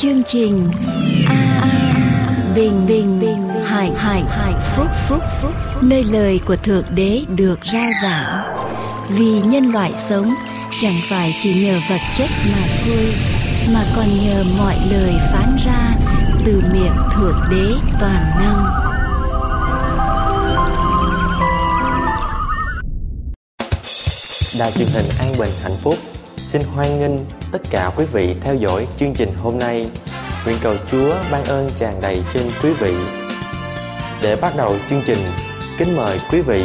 chương trình a bình bình bình hải hải hải phúc phúc phúc nơi lời của thượng đế được rao giảng. Vì nhân loại sống, chẳng phải chỉ nhờ vật chất mà thôi, mà còn nhờ mọi lời phán ra từ miệng thượng đế toàn năng. Đài truyền hình An Bình Hạnh Phúc xin hoan nghênh tất cả quý vị theo dõi chương trình hôm nay. Nguyện cầu Chúa ban ơn tràn đầy trên quý vị. Để bắt đầu chương trình, kính mời quý vị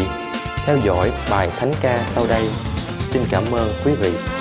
theo dõi bài thánh ca sau đây. Xin cảm ơn quý vị.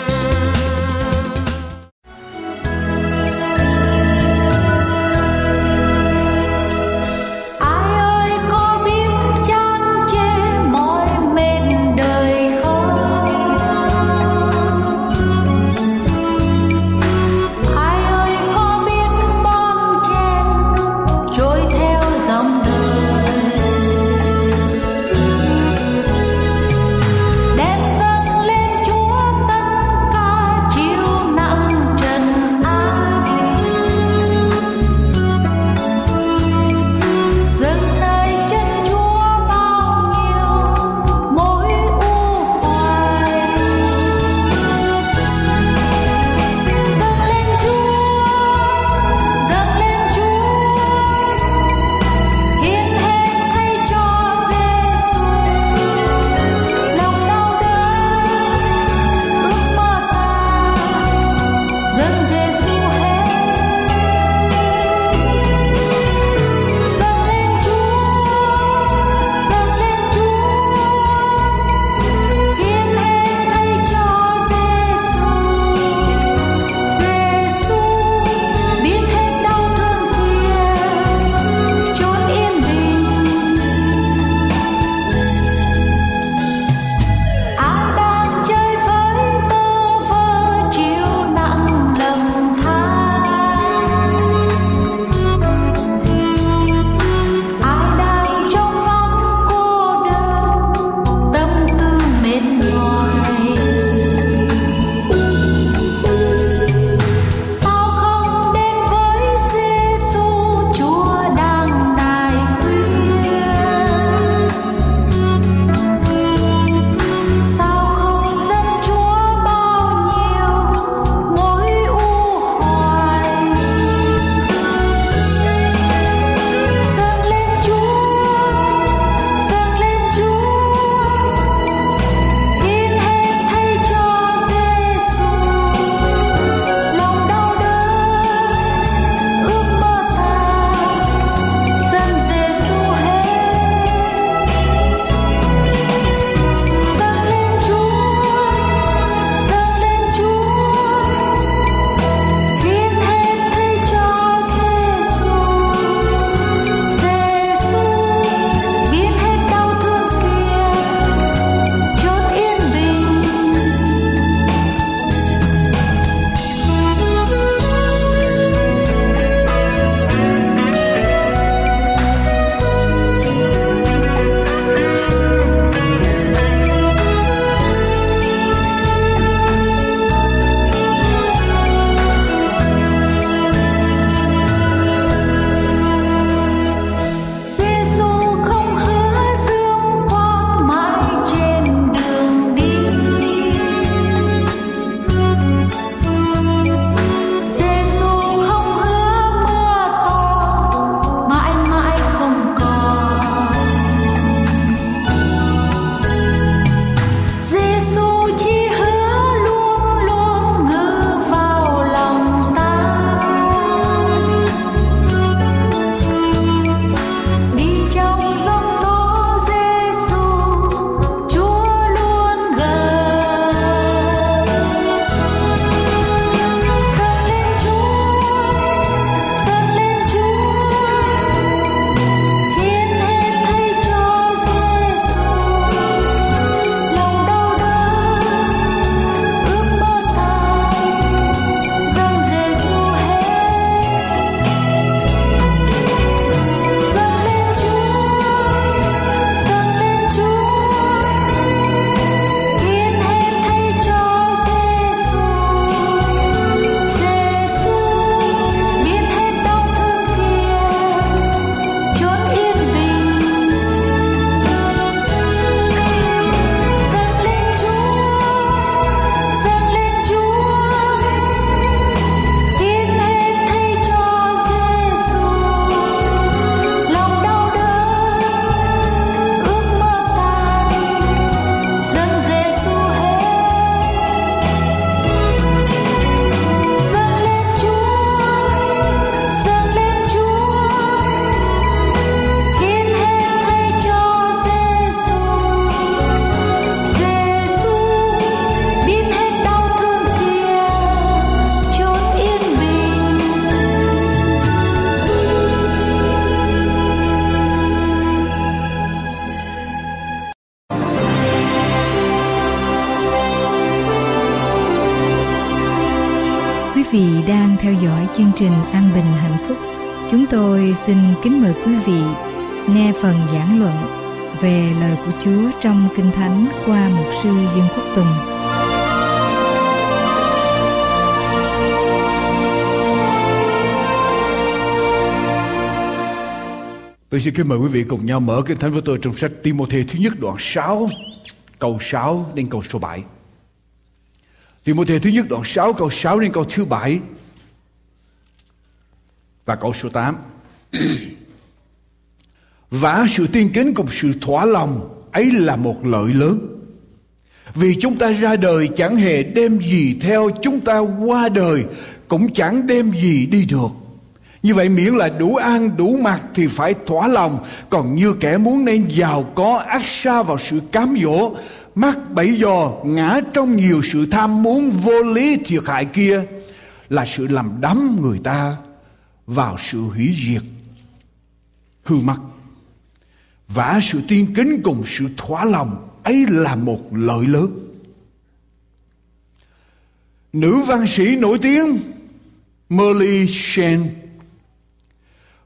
Trình An Bình Hạnh Phúc. Chúng tôi xin kính mời quý vị nghe phần giảng luận về lời của Chúa trong Kinh Thánh qua Mục sư Dương Quốc Tùng. Tôi xin kính mời quý vị cùng nhau mở Kinh Thánh với tôi trong sách Timôthê thứ nhất đoạn 6, câu 6 đến câu số 7. Timôthê thứ nhất đoạn 6 câu 6 đến câu thứ 7 và câu số 8. Và sự tiên kính cùng sự thỏa lòng ấy là một lợi lớn. Vì chúng ta ra đời chẳng hề đem gì theo, chúng ta qua đời cũng chẳng đem gì đi được. Như vậy miễn là đủ ăn đủ mặc thì phải thỏa lòng Còn như kẻ muốn nên giàu có ác xa vào sự cám dỗ Mắc bẫy dò ngã trong nhiều sự tham muốn vô lý thiệt hại kia Là sự làm đắm người ta vào sự hủy diệt, hư mất. Và sự tiên kính cùng sự thỏa lòng ấy là một lợi lớn. Nữ văn sĩ nổi tiếng Merle Shen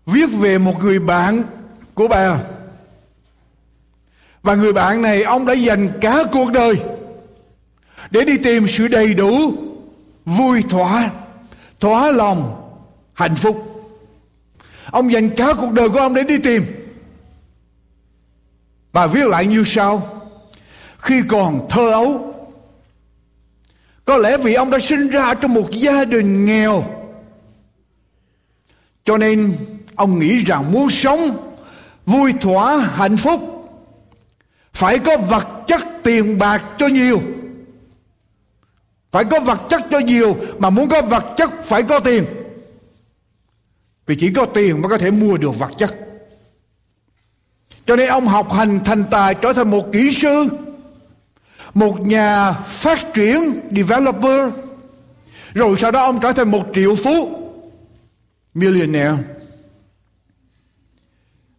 viết về một người bạn của bà. Và người bạn này, ông đã dành cả cuộc đời để đi tìm sự đầy đủ, vui thỏa thỏa lòng, hạnh phúc ông dành cả cuộc đời của ông để đi tìm. Bà viết lại như sau. Khi còn thơ ấu, có lẽ vì ông đã sinh ra trong một gia đình nghèo, cho nên ông nghĩ rằng muốn sống vui, thỏa, hạnh phúc, phải có vật chất tiền bạc cho nhiều. Phải có vật chất cho nhiều, mà muốn có vật chất phải có tiền vì chỉ có tiền mới có thể mua được vật chất. Cho nên ông học hành thành tài trở thành một kỹ sư, một nhà phát triển developer. Rồi sau đó ông trở thành một triệu phú millionaire.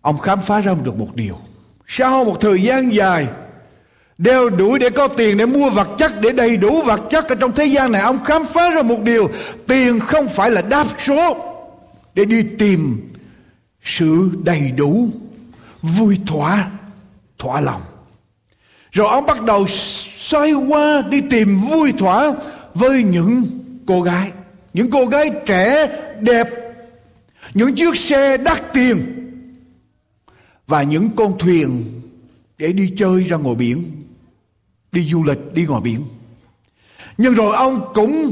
Ông khám phá ra được một điều. Sau một thời gian dài, đeo đuổi để có tiền để mua vật chất, để đầy đủ vật chất ở trong thế gian này, ông khám phá ra một điều. Tiền không phải là đáp số để đi tìm sự đầy đủ, vui thỏa thỏa lòng. Rồi ông bắt đầu xoay qua đi tìm vui thỏa với những cô gái. Những cô gái trẻ, đẹp. Những chiếc xe đắt tiền. Và những con thuyền để đi chơi ra ngoài biển. Đi du lịch, đi ngoài biển. Nhưng rồi ông cũng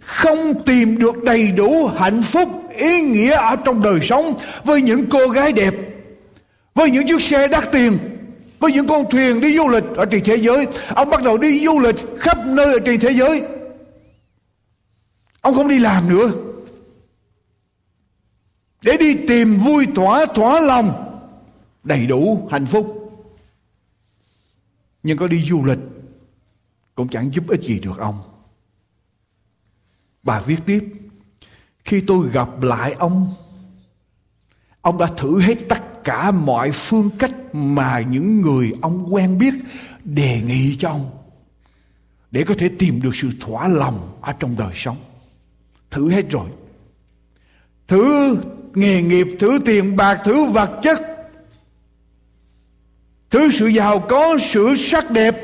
không tìm được đầy đủ hạnh phúc ý nghĩa ở trong đời sống với những cô gái đẹp, với những chiếc xe đắt tiền, với những con thuyền đi du lịch ở trên thế giới. Ông bắt đầu đi du lịch khắp nơi ở trên thế giới. Ông không đi làm nữa. Để đi tìm vui thỏa thỏa lòng, đầy đủ hạnh phúc. Nhưng có đi du lịch cũng chẳng giúp ích gì được ông. Bà viết tiếp khi tôi gặp lại ông ông đã thử hết tất cả mọi phương cách mà những người ông quen biết đề nghị cho ông để có thể tìm được sự thỏa lòng ở trong đời sống. Thử hết rồi. Thử nghề nghiệp thử tiền bạc thử vật chất thử sự giàu có, sự sắc đẹp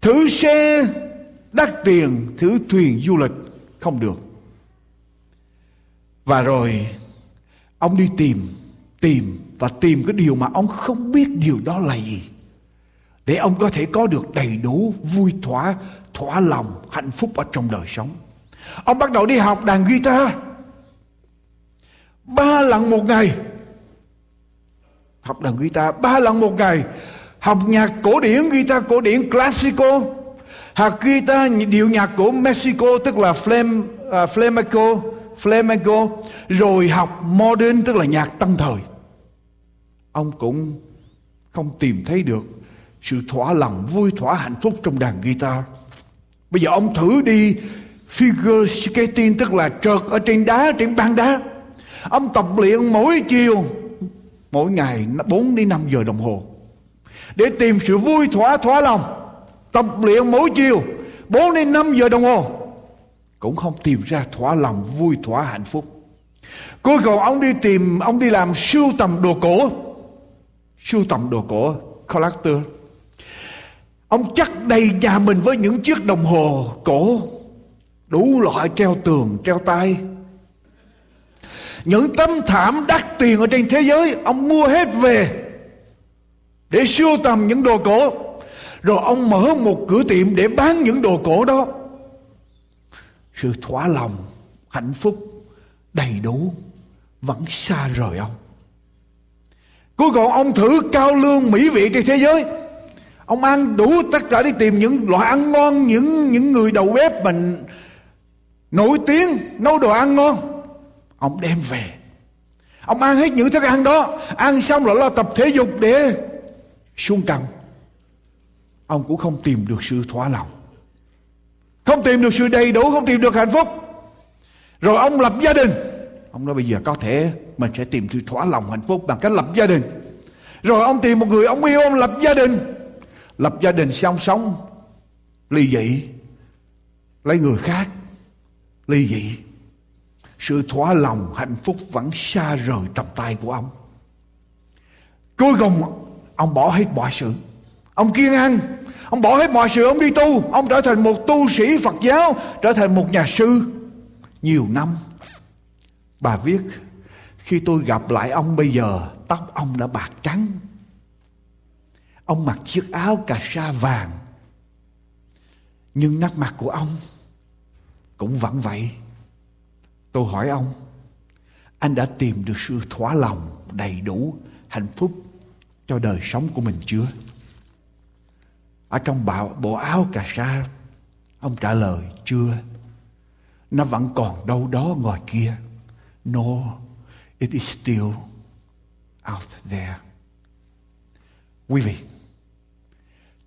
thử xe, đắt tiền thử thuyền du lịch không được. Và rồi, ông đi tìm tìm và tìm cái điều mà ông không biết điều đó là gì. Để ông có thể có được đầy đủ vui thỏa thỏa lòng, hạnh phúc ở trong đời sống. Ông bắt đầu đi học đàn guitar. Ba lần một ngày. Học đàn guitar ba lần một ngày. Học nhạc cổ điển, guitar cổ điển classical học guitar điệu nhạc của Mexico tức là flam uh, à, flamenco flamenco rồi học modern tức là nhạc tân thời. Ông cũng không tìm thấy được sự thỏa lòng vui thỏa hạnh phúc trong đàn guitar. Bây giờ ông thử đi figure skating tức là trượt ở trên đá trên băng đá. Ông tập luyện mỗi chiều mỗi ngày 4 đến 5 giờ đồng hồ để tìm sự vui thỏa thỏa lòng tập luyện mỗi chiều 4 đến 5 giờ đồng hồ. Cũng không tìm ra thỏa lòng, vui thỏa, hạnh phúc. Cuối cùng ông đi tìm, ông đi làm sưu tầm đồ cổ. Sưu tầm đồ cổ, collector. Ông chắc đầy nhà mình với những chiếc đồng hồ cổ, đủ loại treo tường, treo tay. Những tấm thảm đắt tiền ở trên thế giới, ông mua hết về để sưu tầm những đồ cổ rồi ông mở một cửa tiệm để bán những đồ cổ đó. Sự thỏa lòng, hạnh phúc, đầy đủ vẫn xa rời ông. Cuối cùng ông thử cao lương mỹ vị trên thế giới. Ông ăn đủ tất cả đi tìm những loại ăn ngon, những những người đầu bếp mình nổi tiếng nấu đồ ăn ngon. Ông đem về. Ông ăn hết những thức ăn đó. Ăn xong rồi lo tập thể dục để xuống cân ông cũng không tìm được sự thỏa lòng. Không tìm được sự đầy đủ, không tìm được hạnh phúc. Rồi ông lập gia đình. Ông nói bây giờ có thể mình sẽ tìm sự thỏa lòng, hạnh phúc bằng cách lập gia đình. Rồi ông tìm một người ông yêu, ông lập gia đình. Lập gia đình xong sống, ly dị. Lấy người khác, ly dị. Sự thỏa lòng, hạnh phúc vẫn xa rời tầm tay của ông. Cuối cùng, ông bỏ hết mọi sự ông kiên ăn. Ông bỏ hết mọi sự, ông đi tu. Ông trở thành một tu sĩ phật giáo, trở thành một nhà sư. Nhiều năm, bà viết, khi tôi gặp lại ông bây giờ, tóc ông đã bạc trắng. Ông mặc chiếc áo cà sa vàng. Nhưng nét mặt của ông cũng vẫn vậy. Tôi hỏi ông, anh đã tìm được sự thỏa lòng đầy đủ, hạnh phúc cho đời sống của mình chưa? Ở trong bộ, bộ áo cà sa ông trả lời chưa. Nó vẫn còn đâu đó ngoài kia. No it is still out there. Quý vị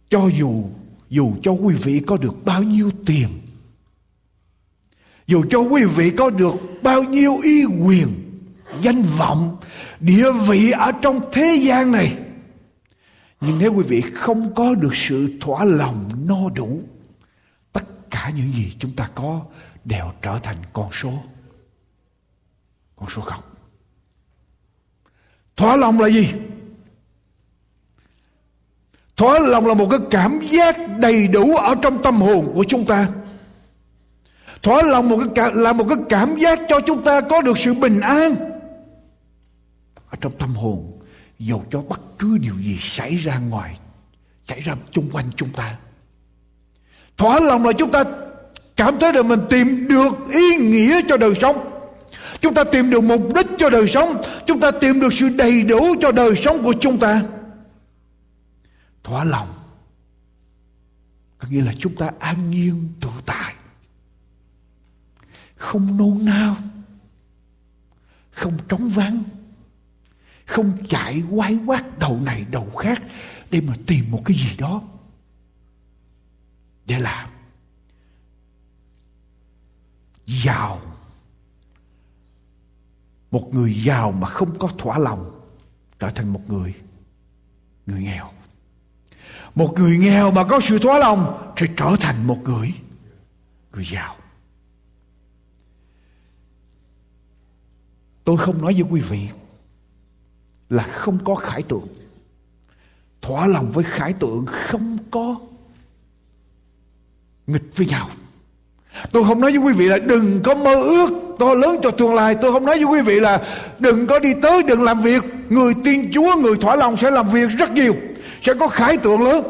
cho dù dù cho quý vị có được bao nhiêu tiền dù cho quý vị có được bao nhiêu y quyền danh vọng địa vị ở trong thế gian này nhưng nếu quý vị không có được sự thỏa lòng no đủ, tất cả những gì chúng ta có đều trở thành con số. Con số không. Thỏa lòng là gì? Thỏa lòng là một cái cảm giác đầy đủ ở trong tâm hồn của chúng ta. Thỏa lòng một cái là một cái cảm giác cho chúng ta có được sự bình an ở trong tâm hồn dầu cho bất cứ điều gì xảy ra ngoài, xảy ra chung quanh chúng ta, thỏa lòng là chúng ta cảm thấy được mình tìm được ý nghĩa cho đời sống. Chúng ta tìm được mục đích cho đời sống. Chúng ta tìm được sự đầy đủ cho đời sống của chúng ta. Thỏa lòng có nghĩa là chúng ta an nhiên tự tại, không nôn nao, không trống vắng không chạy quay quát đầu này đầu khác để mà tìm một cái gì đó để làm. Giàu. Một người giàu mà không có thỏa lòng trở thành một người người nghèo. Một người nghèo mà có sự thỏa lòng sẽ trở thành một người người giàu. Tôi không nói với quý vị là không có khải tượng. Thỏa lòng với khải tượng không có nghịch với nhau. Tôi không nói với quý vị là đừng có mơ ước to lớn cho tương lai. Tôi không nói với quý vị là đừng có đi tới đừng làm việc. Người tin chúa, người thỏa lòng sẽ làm việc rất nhiều, sẽ có khải tượng lớn.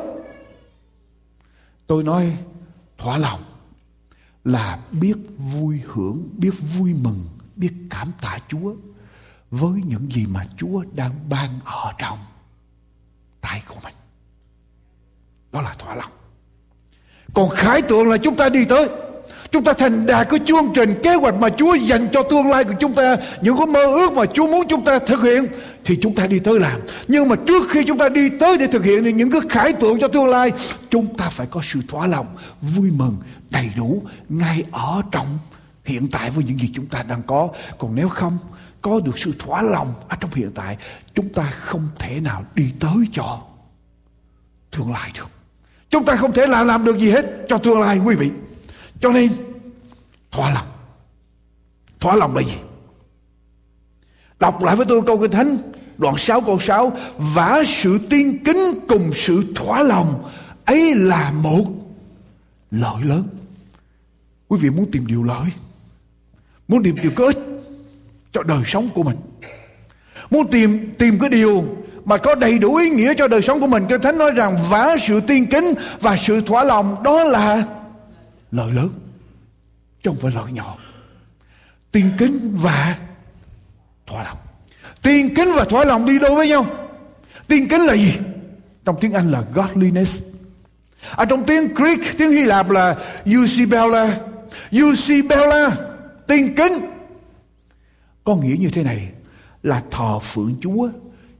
Tôi nói thỏa lòng là biết vui hưởng, biết vui mừng, biết cảm tạ chúa với những gì mà Chúa đang ban ở trong tay của mình. Đó là thỏa lòng. Còn khải tượng là chúng ta đi tới. Chúng ta thành đạt cái chương trình kế hoạch mà Chúa dành cho tương lai của chúng ta. Những cái mơ ước mà Chúa muốn chúng ta thực hiện thì chúng ta đi tới làm. Nhưng mà trước khi chúng ta đi tới để thực hiện thì những cái khải tượng cho tương lai chúng ta phải có sự thỏa lòng, vui mừng, đầy đủ ngay ở trong hiện tại với những gì chúng ta đang có. Còn nếu không có được sự thỏa lòng ở trong hiện tại, chúng ta không thể nào đi tới cho tương lai được. Chúng ta không thể làm làm được gì hết cho tương lai, quý vị. Cho nên, thỏa lòng. Thỏa lòng là gì? Đọc lại với tôi câu kinh thánh, đoạn 6 câu 6 vả sự tiên kính cùng sự thỏa lòng, ấy là một lợi lớn. Quý vị muốn tìm điều lợi, muốn tìm điều có ích cho đời sống của mình. Muốn tìm tìm cái điều mà có đầy đủ ý nghĩa cho đời sống của mình, kinh thánh nói rằng vả sự tiên kính và sự thỏa lòng, đó là lợi lớn, chứ không phải lợi nhỏ. Tiên kính và thỏa lòng. Tiên kính và thỏa lòng đi đôi với nhau. Tiên kính là gì? Trong tiếng anh là godliness. Ở trong tiếng greek, tiếng hy lạp là eusebella eusebella tiên kính có nghĩa như thế này, là thờ phượng chúa,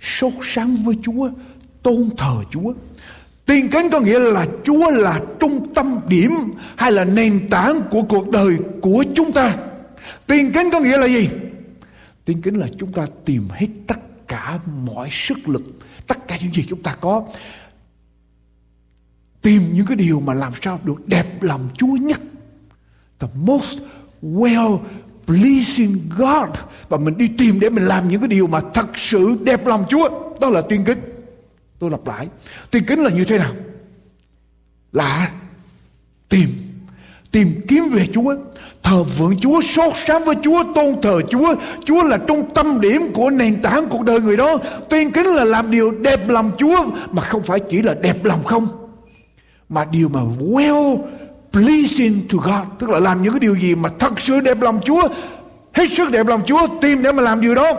sốt sáng với chúa, tôn thờ chúa. Tiên kính có nghĩa là chúa là trung tâm điểm hay là nền tảng của cuộc đời của chúng ta. Tiên kính có nghĩa là gì? Tiên kính là chúng ta tìm hết tất cả mọi sức lực, tất cả những gì chúng ta có, tìm những cái điều mà làm sao được đẹp lòng chúa nhất. The most well pleasing God. Và mình đi tìm để mình làm những cái điều mà thật sự đẹp lòng Chúa. Đó là tiên kính. Tôi lặp lại. Tiên kính là như thế nào? Là tìm. Tìm kiếm về Chúa. Thờ vượng Chúa, sốt sáng với Chúa, tôn thờ Chúa. Chúa là trung tâm điểm của nền tảng cuộc đời người đó. Tiên kính là làm điều đẹp lòng Chúa, mà không phải chỉ là đẹp lòng không. Mà điều mà well pleasing to God. Tức là làm những cái điều gì mà thật sự đẹp lòng Chúa, hết sức đẹp lòng Chúa, tìm để mà làm điều đó.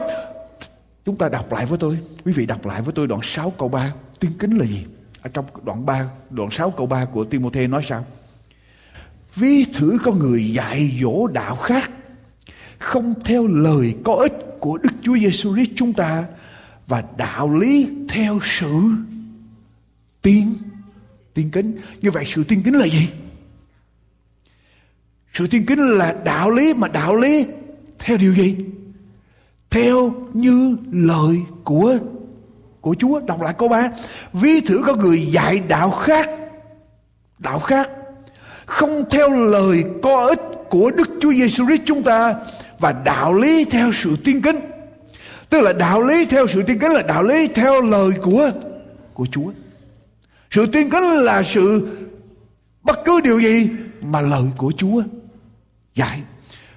Chúng ta đọc lại với tôi. Quý vị đọc lại với tôi đoạn 6 câu 3 tiên kính là gì? Ở trong đoạn 3 đoạn 6 câu 3 của Timothy nói sao? Ví thử có người dạy dỗ đạo khác, Không theo lời có ích của Đức Chúa Giêsu Christ chúng ta, Và đạo lý theo sự tiên Tiên kính. Như vậy sự tiên kính là gì? Sự tiên kính là đạo lý Mà đạo lý theo điều gì? Theo như lời của của Chúa Đọc lại câu 3 Ví thử có người dạy đạo khác Đạo khác không theo lời có ích của Đức Chúa Giêsu Christ chúng ta và đạo lý theo sự tiên kính. Tức là đạo lý theo sự tiên kính là đạo lý theo lời của của Chúa. Sự tiên kính là sự bất cứ điều gì mà lời của Chúa dạy.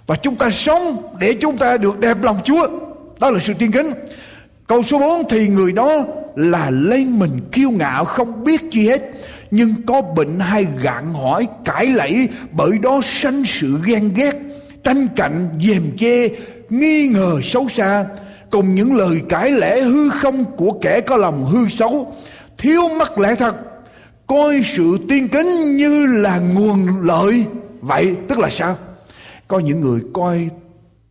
Và chúng ta sống để chúng ta được đẹp lòng Chúa. Đó là sự tiên kính. Câu số 4 thì người đó là lên mình kiêu ngạo, không biết chi hết, nhưng có bệnh hay gạn hỏi cãi lẫy, bởi đó sanh sự ghen ghét, tranh cạnh, dèm chê, nghi ngờ xấu xa cùng những lời cãi lẽ hư không của kẻ có lòng hư xấu, thiếu mắt lẽ thật, coi sự tiên kính như là nguồn lợi vậy tức là sao có những người coi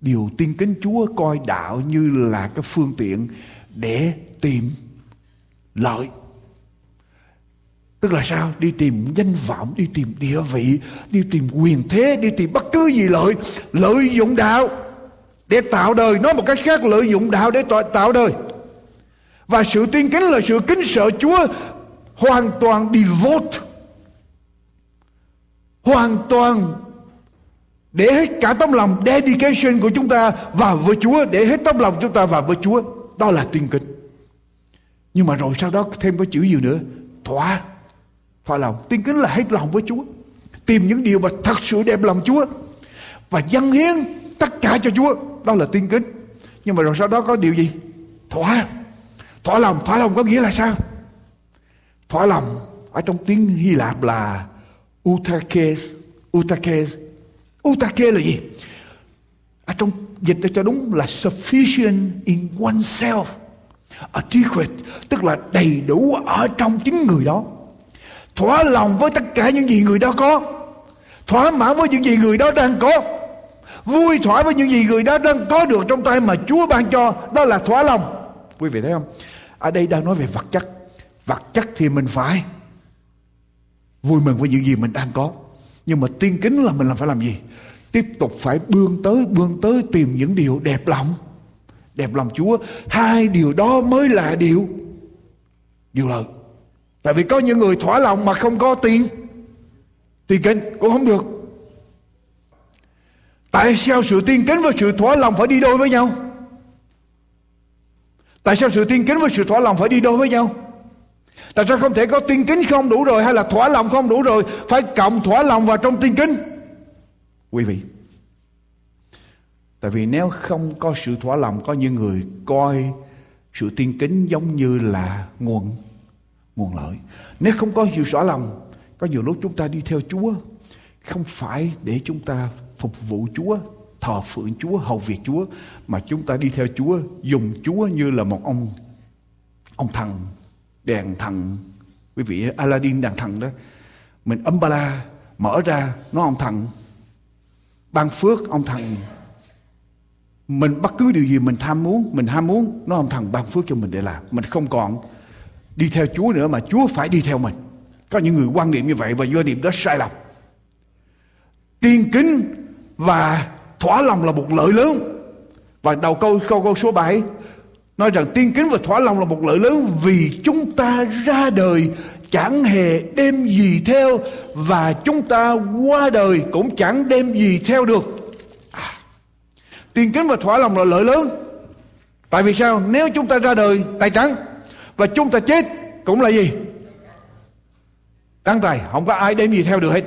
điều tiên kính chúa coi đạo như là cái phương tiện để tìm lợi Tức là sao? Đi tìm danh vọng, đi tìm địa vị, đi tìm quyền thế, đi tìm bất cứ gì lợi, lợi dụng đạo để tạo đời. Nói một cách khác lợi dụng đạo để tạo đời. Và sự tiên kính là sự kính sợ Chúa hoàn toàn devote. Hoàn toàn để hết cả tấm lòng dedication của chúng ta vào với Chúa, để hết tấm lòng chúng ta vào với Chúa. Đó là tuyên kính. Nhưng mà rồi sau đó thêm có chữ gì nữa? Thỏa thỏa lòng. Tuyên kính là hết lòng với Chúa. Tìm những điều mà thật sự đẹp lòng Chúa và dâng hiến tất cả cho Chúa. Đó là tuyên kính nhưng mà rồi sau đó có điều gì? Thỏa. Thỏa lòng. Thỏa lòng có nghĩa là sao? Thỏa lòng ở trong tiếng Hy Lạp là utakes utakes utake là gì? Ở trong dịch cho đúng là sufficient in oneself adequate tức là đầy đủ ở trong chính người đó. Thỏa lòng với tất cả những gì người đó có. Thỏa mãn với những gì người đó đang có. Vui thỏa với những gì người đó đang có được trong tay mà Chúa ban cho, đó là thỏa lòng. Quý vị thấy không? Ở đây đang nói về vật chất. Vật chất thì mình phải vui mừng với những gì mình đang có. Nhưng mà tiên kính là mình làm phải làm gì? Tiếp tục phải bươn tới bươn tới tìm những điều đẹp lòng đẹp lòng Chúa, hai điều đó mới là điều điều lợi Tại vì có những người thỏa lòng mà không có tiền Tiền kính cũng không được Tại sao sự tiên kính và sự thỏa lòng phải đi đôi với nhau? Tại sao sự tiên kính và sự thỏa lòng phải đi đôi với nhau? Tại sao không thể có tiên kính không đủ rồi hay là thỏa lòng không đủ rồi, Phải cộng thỏa lòng vào trong tiên kính Quý vị Tại vì nếu không có sự thỏa lòng Có những người coi sự tiên kính giống như là nguồn nguồn lợi. Nếu không có sự thỏa lòng Có nhiều lúc chúng ta đi theo Chúa Không phải để chúng ta phục vụ Chúa thờ phượng Chúa, hầu việc Chúa mà chúng ta đi theo Chúa, dùng Chúa như là một ông ông thần đèn thần quý vị Aladdin đèn thần đó mình ấm ba la mở ra nó ông thần ban phước, ông thần mình bất cứ điều gì mình tham muốn, mình ham muốn, nó ông thần ban phước cho mình để làm. Mình không còn đi theo Chúa nữa mà Chúa phải đi theo mình. Có những người quan niệm như vậy và do niệm đó sai lầm. Tiên kính và thỏa lòng là một lợi lớn. Và đầu câu câu câu số 7 nói rằng tiên kính và thỏa lòng là một lợi lớn vì chúng ta ra đời chẳng hề đem gì theo và chúng ta qua đời cũng chẳng đem gì theo được. À, tiền kính và thỏa lòng là lợi lớn. Tại vì sao? Nếu chúng ta ra đời tay trắng và chúng ta chết cũng là gì? Trắng tay không có ai đem gì theo được hết.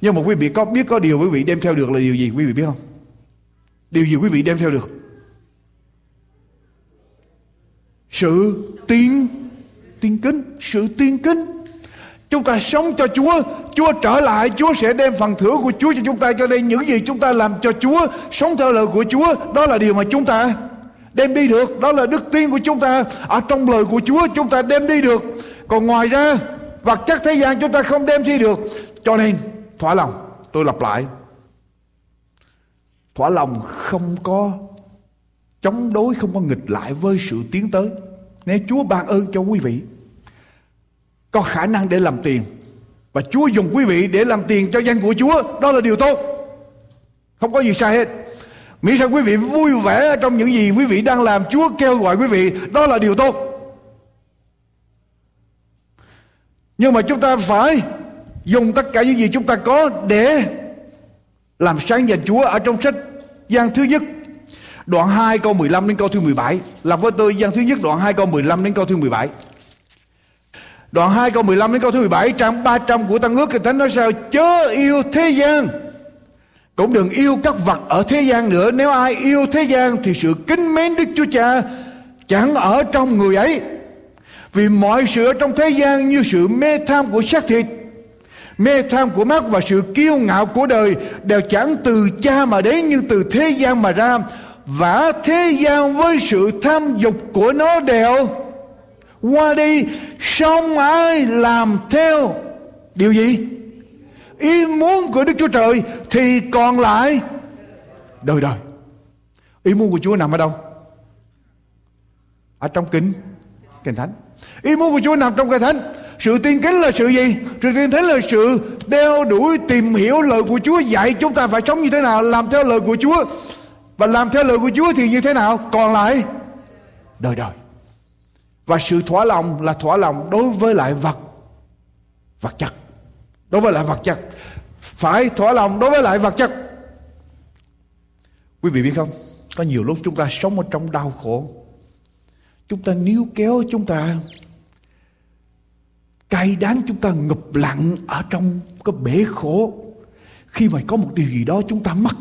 Nhưng mà quý vị có biết có điều quý vị đem theo được là điều gì? Quý vị biết không? Điều gì quý vị đem theo được? Sự tiến tiên kính, sự tiên kính. Chúng ta sống cho Chúa Chúa trở lại, Chúa sẽ đem phần thưởng của Chúa cho chúng ta. Cho nên những gì chúng ta làm cho Chúa, sống theo lời của Chúa, đó là điều mà chúng ta đem đi được. Đó là đức tin của chúng ta. Ở trong lời của Chúa, chúng ta đem đi được. Còn ngoài ra, vật chất thế gian chúng ta không đem đi được. Cho nên, thỏa lòng, tôi lặp lại. Thỏa lòng không có, chống đối không có nghịch lại với sự tiến tới nếu Chúa ban ơn cho quý vị, có khả năng để làm tiền. Và Chúa dùng quý vị để làm tiền cho danh của Chúa, đó là điều tốt. Không có gì sai hết. Miễn sao quý vị vui vẻ trong những gì quý vị đang làm, Chúa kêu gọi quý vị, đó là điều tốt. Nhưng mà chúng ta phải dùng tất cả những gì chúng ta có để làm sáng danh Chúa ở trong sách gian thứ nhất đoạn 2 câu 15 đến câu thứ 17 làm với tôi gian thứ nhất đoạn 2 câu 15 đến câu thứ 17 đoạn 2 câu 15 đến câu thứ 17 trang 300 của Tăng ước Kinh Thánh nói sao? Chớ yêu thế gian. Cũng đừng yêu các vật ở thế gian nữa. Nếu ai yêu thế gian thì sự kính mến Đức Chúa Cha chẳng ở trong người ấy. Vì mọi sự ở trong thế gian như sự mê tham của xác thịt, Mê tham của mắt và sự kiêu ngạo của đời đều chẳng từ cha mà đến, nhưng từ thế gian mà ra. Và thế gian với sự tham dục của nó đều qua đi. Xong ai làm theo điều gì? Ý muốn của Đức Chúa Trời thì còn lại đời đời. Ý muốn của Chúa nằm ở đâu? Ở trong kinh Kinh Thánh. Ý muốn của Chúa nằm trong Kinh Thánh sự tiên kính là sự gì? Sự tiên kính là sự đeo đuổi tìm hiểu lời của Chúa dạy chúng ta phải sống như thế nào, làm theo lời của Chúa. Và làm theo lời của Chúa thì như thế nào? Còn lại đời đời. Và sự thỏa lòng là thỏa lòng đối với lại vật vật chất. Đối với lại vật chất. Phải thỏa lòng đối với lại vật chất. Quý vị biết không? Có nhiều lúc chúng ta sống ở trong đau khổ. Chúng ta níu kéo chúng ta cay đắng chúng ta ngập lặng ở trong cái bể khổ khi mà có một điều gì đó chúng ta mất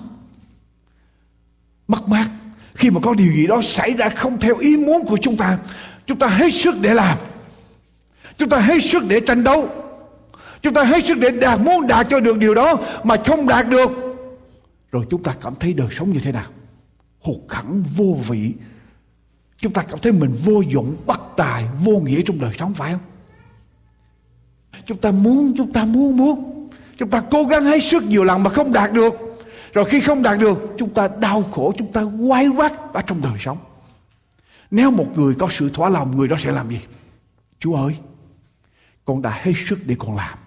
mất mát. Khi mà có điều gì đó xảy ra không theo ý muốn của chúng ta chúng ta hết sức để làm. Chúng ta hết sức để tranh đấu. Chúng ta hết sức để đạt, muốn đạt cho được điều đó mà không đạt được. Rồi chúng ta cảm thấy đời sống như thế nào? Hụt hẫng vô vị. Chúng ta cảm thấy mình vô dụng, bất tài, vô nghĩa trong đời sống, phải không? Chúng ta muốn, chúng ta muốn muốn. Chúng ta cố gắng hết sức nhiều lần mà không đạt được rồi khi không đạt được, chúng ta đau khổ, chúng ta quay quát ở trong đời sống. Nếu một người có sự thỏa lòng, người đó sẽ làm gì? Chúa ơi, con đã hết sức để con làm.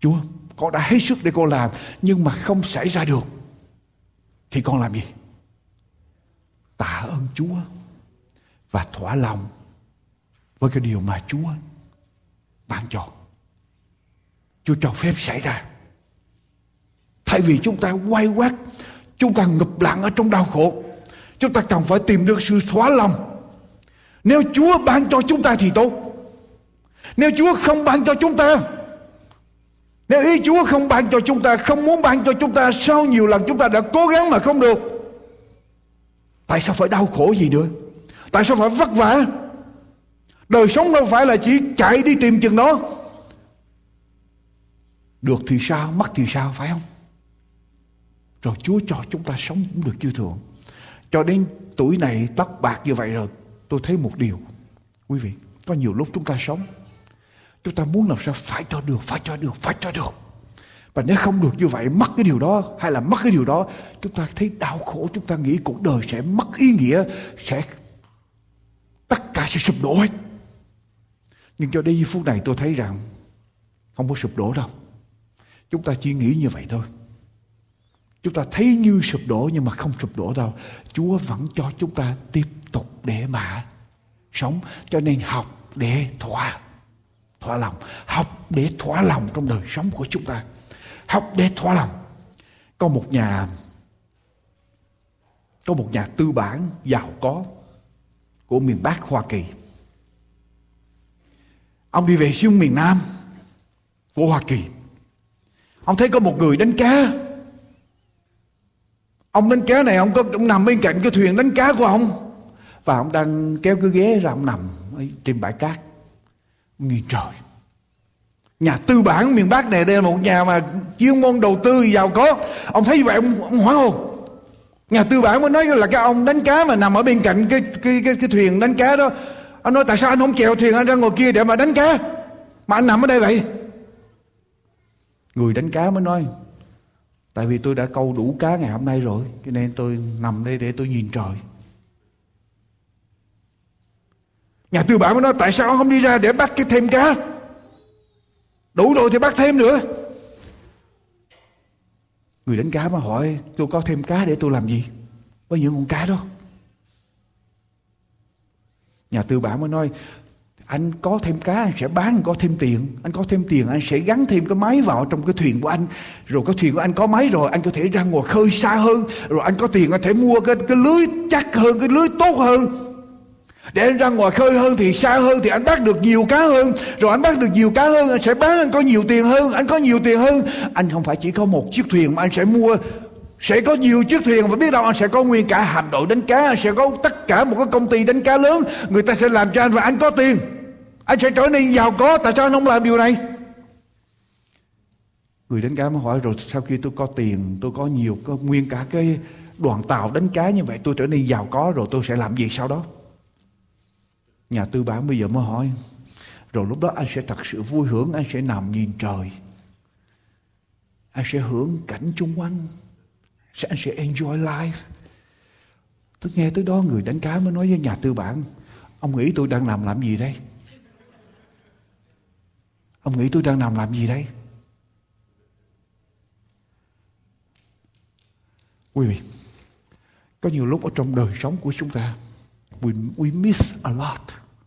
Chúa, con đã hết sức để con làm, nhưng mà không xảy ra được, thì con làm gì? Tạ ơn chúa và thỏa lòng với cái điều mà chúa ban cho. Chúa cho phép xảy ra. Thay vì chúng ta quay quát, chúng ta ngập lặng ở trong đau khổ, chúng ta cần phải tìm được sự xóa lòng. Nếu Chúa ban cho chúng ta thì tốt. Nếu Chúa không ban cho chúng ta, nếu ý Chúa không ban cho chúng ta, không muốn ban cho chúng ta, sau nhiều lần chúng ta đã cố gắng mà không được. Tại sao phải đau khổ gì nữa? Tại sao phải vất vả? Đời sống đâu phải là chỉ chạy đi tìm chừng đó. Được thì sao, mất thì sao, phải không? Rồi Chúa cho chúng ta sống cũng được chưa thượng. Cho đến tuổi này tóc bạc như vậy rồi, tôi thấy một điều. Quý vị, có nhiều lúc chúng ta sống, chúng ta muốn làm sao phải cho được, phải cho được, phải cho được. Và nếu không được như vậy, mất cái điều đó, hay là mất cái điều đó, chúng ta thấy đau khổ, chúng ta nghĩ cuộc đời sẽ mất ý nghĩa, sẽ tất cả sẽ sụp đổ hết. Nhưng cho đến giây phút này tôi thấy rằng không có sụp đổ đâu. Chúng ta chỉ nghĩ như vậy thôi. Chúng ta thấy như sụp đổ nhưng mà không sụp đổ đâu. Chúa vẫn cho chúng ta tiếp tục để mà sống. Cho nên học để thỏa thỏa lòng. Học để thỏa lòng trong đời sống của chúng ta. Học để thỏa lòng. Có một nhà, có một nhà tư bản giàu có của miền Bắc Hoa Kỳ. Ông đi về xuống miền Nam của Hoa Kỳ. Ông thấy có một người đánh cá. Ông đánh cá này ông có ông nằm bên cạnh cái thuyền đánh cá của ông và ông đang kéo cái ghế ra ông nằm trên bãi cát. Ông nhìn trời. Nhà tư bản miền Bắc này đây là một nhà mà chuyên môn đầu tư giàu có. Ông thấy vậy ông, ông hoảng hồn. Nhà tư bản mới nói là cái ông đánh cá mà nằm ở bên cạnh cái cái cái, cái thuyền đánh cá đó. Ông nói tại sao anh không chèo thuyền anh ra ngồi kia để mà đánh cá? Mà anh nằm ở đây vậy? Người đánh cá mới nói Tại vì tôi đã câu đủ cá ngày hôm nay rồi, Cho nên tôi nằm đây để tôi nhìn trời. Nhà tư bản mới nói, Tại sao ông không đi ra để bắt cái thêm cá? Đủ rồi thì bắt thêm nữa. Người đánh cá mà hỏi, Tôi có thêm cá để tôi làm gì? Với những con cá đó. Nhà tư bản mới nói anh có thêm cá, anh sẽ bán, anh có thêm tiền. Anh có thêm tiền, anh sẽ gắn thêm cái máy vào trong cái thuyền của anh. Rồi cái thuyền của anh có máy rồi, anh có thể ra ngoài khơi xa hơn. Rồi anh có tiền, anh thể mua cái cái lưới chắc hơn, cái lưới tốt hơn. Để anh ra ngoài khơi hơn thì xa hơn thì anh bắt được nhiều cá hơn. Rồi anh bắt được nhiều cá hơn, anh sẽ bán, anh có nhiều tiền hơn, anh có nhiều tiền hơn. Anh không phải chỉ có một chiếc thuyền mà anh sẽ mua. Sẽ có nhiều chiếc thuyền và biết đâu anh sẽ có nguyên cả hạm đội đánh cá, anh sẽ có tất cả một cái công ty đánh cá lớn. Người ta sẽ làm cho anh và anh có tiền anh sẽ trở nên giàu có, tại sao anh không làm điều này? Người đánh cá mới hỏi, rồi sau khi tôi có tiền, tôi có nhiều, có nguyên cả cái đoàn tàu đánh cá như vậy, tôi trở nên giàu có, rồi tôi sẽ làm gì sau đó? Nhà tư bản bây giờ mới hỏi, rồi lúc đó anh sẽ thật sự vui hưởng, anh sẽ nằm nhìn trời. Anh sẽ hưởng cảnh chung quanh. Anh sẽ enjoy life. Tôi nghe tới đó người đánh cá mới nói với nhà tư bản, ông nghĩ tôi đang làm làm gì đây? Ông nghĩ tôi đang nằm làm gì đây? Quý vị, có nhiều lúc ở trong đời sống của chúng ta, we, we miss a lot,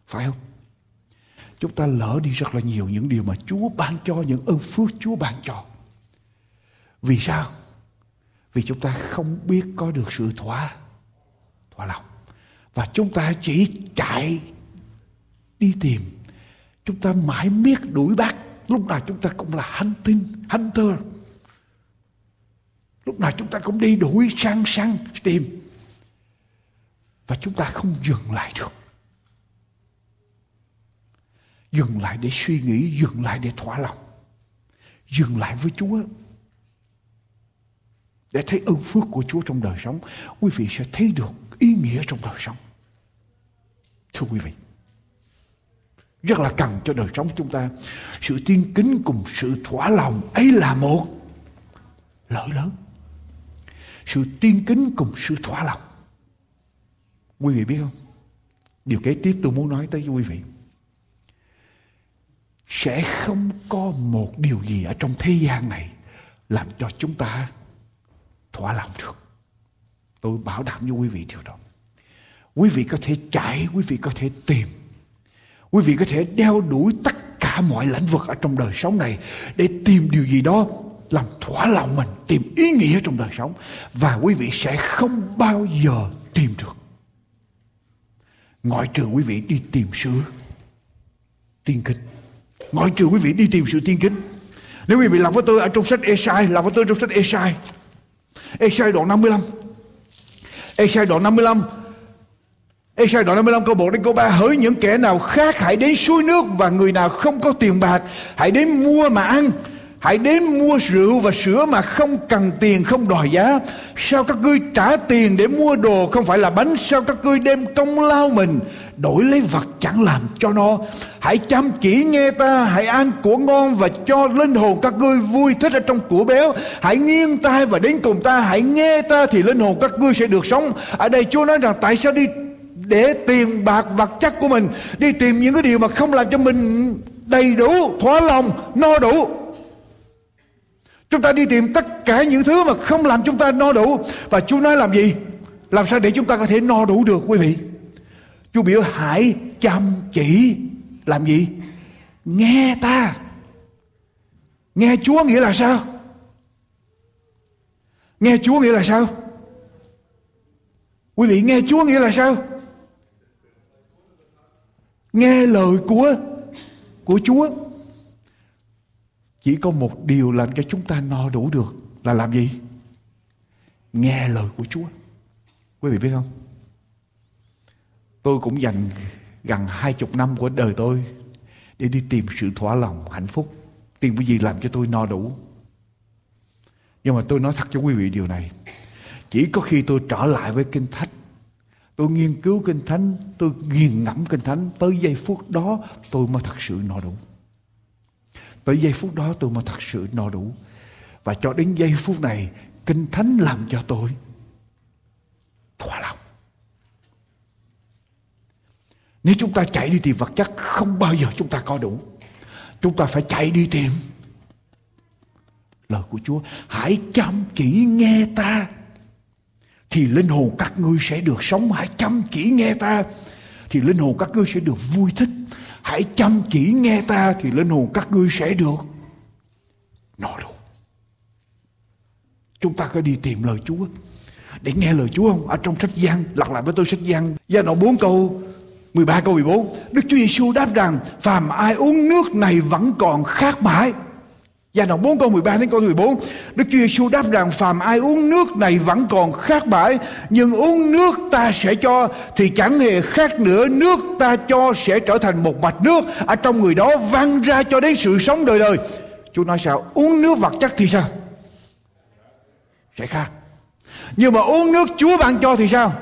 phải không? Chúng ta lỡ đi rất là nhiều những điều mà Chúa ban cho, những ơn phước Chúa ban cho. Vì sao? Vì chúng ta không biết có được sự thỏa, thỏa lòng. Và chúng ta chỉ chạy đi tìm Chúng ta mãi miết đuổi bắt. Lúc nào chúng ta cũng là hunting, hunter. Lúc nào chúng ta cũng đi đuổi săn săn tìm. Và chúng ta không dừng lại được. Dừng lại để suy nghĩ, dừng lại để thỏa lòng. Dừng lại với Chúa. Để thấy ơn phước của Chúa trong đời sống. Quý vị sẽ thấy được ý nghĩa trong đời sống. Thưa quý vị rất là cần cho đời sống chúng ta. Sự tiên kính cùng sự thỏa lòng ấy là một lợi lớn. Sự tiên kính cùng sự thỏa lòng. Quý vị biết không? Điều kế tiếp tôi muốn nói tới quý vị. Sẽ không có một điều gì ở trong thế gian này làm cho chúng ta thỏa lòng được. Tôi bảo đảm với quý vị điều đó. Quý vị có thể chạy quý vị có thể tìm Quý vị có thể đeo đuổi tất cả mọi lĩnh vực ở trong đời sống này để tìm điều gì đó làm thỏa lòng mình, tìm ý nghĩa trong đời sống. Và quý vị sẽ không bao giờ tìm được. Ngoại trừ quý vị đi tìm sự tiên kinh ngoại trừ quý vị đi tìm sự tiên kinh nếu quý vị làm với tôi ở trong sách Esai làm với tôi trong sách Esai. Esai đoạn 55 Esai đoạn 55 Esai đoạn 55 câu 1 đến câu 3 Hỡi những kẻ nào khác, hãy đến suối nước Và người nào không có tiền bạc, Hãy đến mua mà ăn, Hãy đến mua rượu và sữa mà không cần tiền, không đòi giá. Sao các ngươi trả tiền để mua đồ không phải là bánh? Sao các ngươi đem công lao mình Đổi lấy vật chẳng làm cho nó? Hãy chăm chỉ nghe ta, Hãy ăn của ngon và cho linh hồn các ngươi vui thích ở trong của béo. Hãy nghiêng tai và đến cùng ta, Hãy nghe ta thì linh hồn các ngươi sẽ được sống. Ở đây Chúa nói rằng, tại sao đi để tiền bạc vật chất của mình, đi tìm những cái điều mà không làm cho mình đầy đủ, thỏa lòng, no đủ Chúng ta đi tìm tất cả những thứ mà không làm chúng ta no đủ. Và Chúa nói làm gì? Làm sao để chúng ta có thể no đủ được, quý vị? Chúa biểu hãy chăm chỉ làm gì? Nghe ta. Nghe Chúa nghĩa là sao? Nghe Chúa nghĩa là sao? Quý vị, nghe Chúa nghĩa là sao? Nghe lời của của Chúa. Chỉ có một điều làm cho chúng ta no đủ được là làm gì? Nghe lời của Chúa. Quý vị biết không? Tôi cũng dành gần hai chục năm của đời tôi để đi tìm sự thỏa lòng, hạnh phúc. Tìm cái gì làm cho tôi no đủ. Nhưng mà tôi nói thật cho quý vị điều này. Chỉ có khi tôi trở lại với Kinh Thánh Tôi nghiên cứu Kinh Thánh Tôi nghiền ngẫm Kinh Thánh Tới giây phút đó tôi mới thật sự no đủ Tới giây phút đó tôi mới thật sự no đủ. Và cho đến giây phút này, Kinh Thánh làm cho tôi thỏa lòng. Nếu chúng ta chạy đi tìm vật chất, không bao giờ chúng ta có đủ. Chúng ta phải chạy đi tìm lời của Chúa. Hãy chăm chỉ nghe ta, thì linh hồn các ngươi sẽ được sống. Hãy chăm chỉ nghe ta, thì linh hồn các ngươi sẽ được vui thích Hãy chăm chỉ nghe ta thì linh hồn các ngươi sẽ được no đủ. Chúng ta có đi tìm lời Chúa để nghe lời Chúa không? Ở trong sách Giăng, lặp lại với tôi sách Giăng, Giăng đoạn 4 câu 13 câu 14. Đức Chúa Giêsu đáp rằng phàm ai uống nước này vẫn còn khác mãi. Gia đoạn 4 câu 13 đến câu 14 Đức Chúa Giêsu đáp rằng, phàm ai uống nước này vẫn còn khác bãi, Nhưng uống nước ta sẽ cho, Thì chẳng hề khác nữa, Nước ta cho sẽ trở thành một mạch nước, Ở trong người đó văng ra cho đến sự sống đời đời. Chúa nói sao? Uống nước vật chất thì sao? Sẽ khác. Nhưng mà uống nước Chúa ban cho thì sao?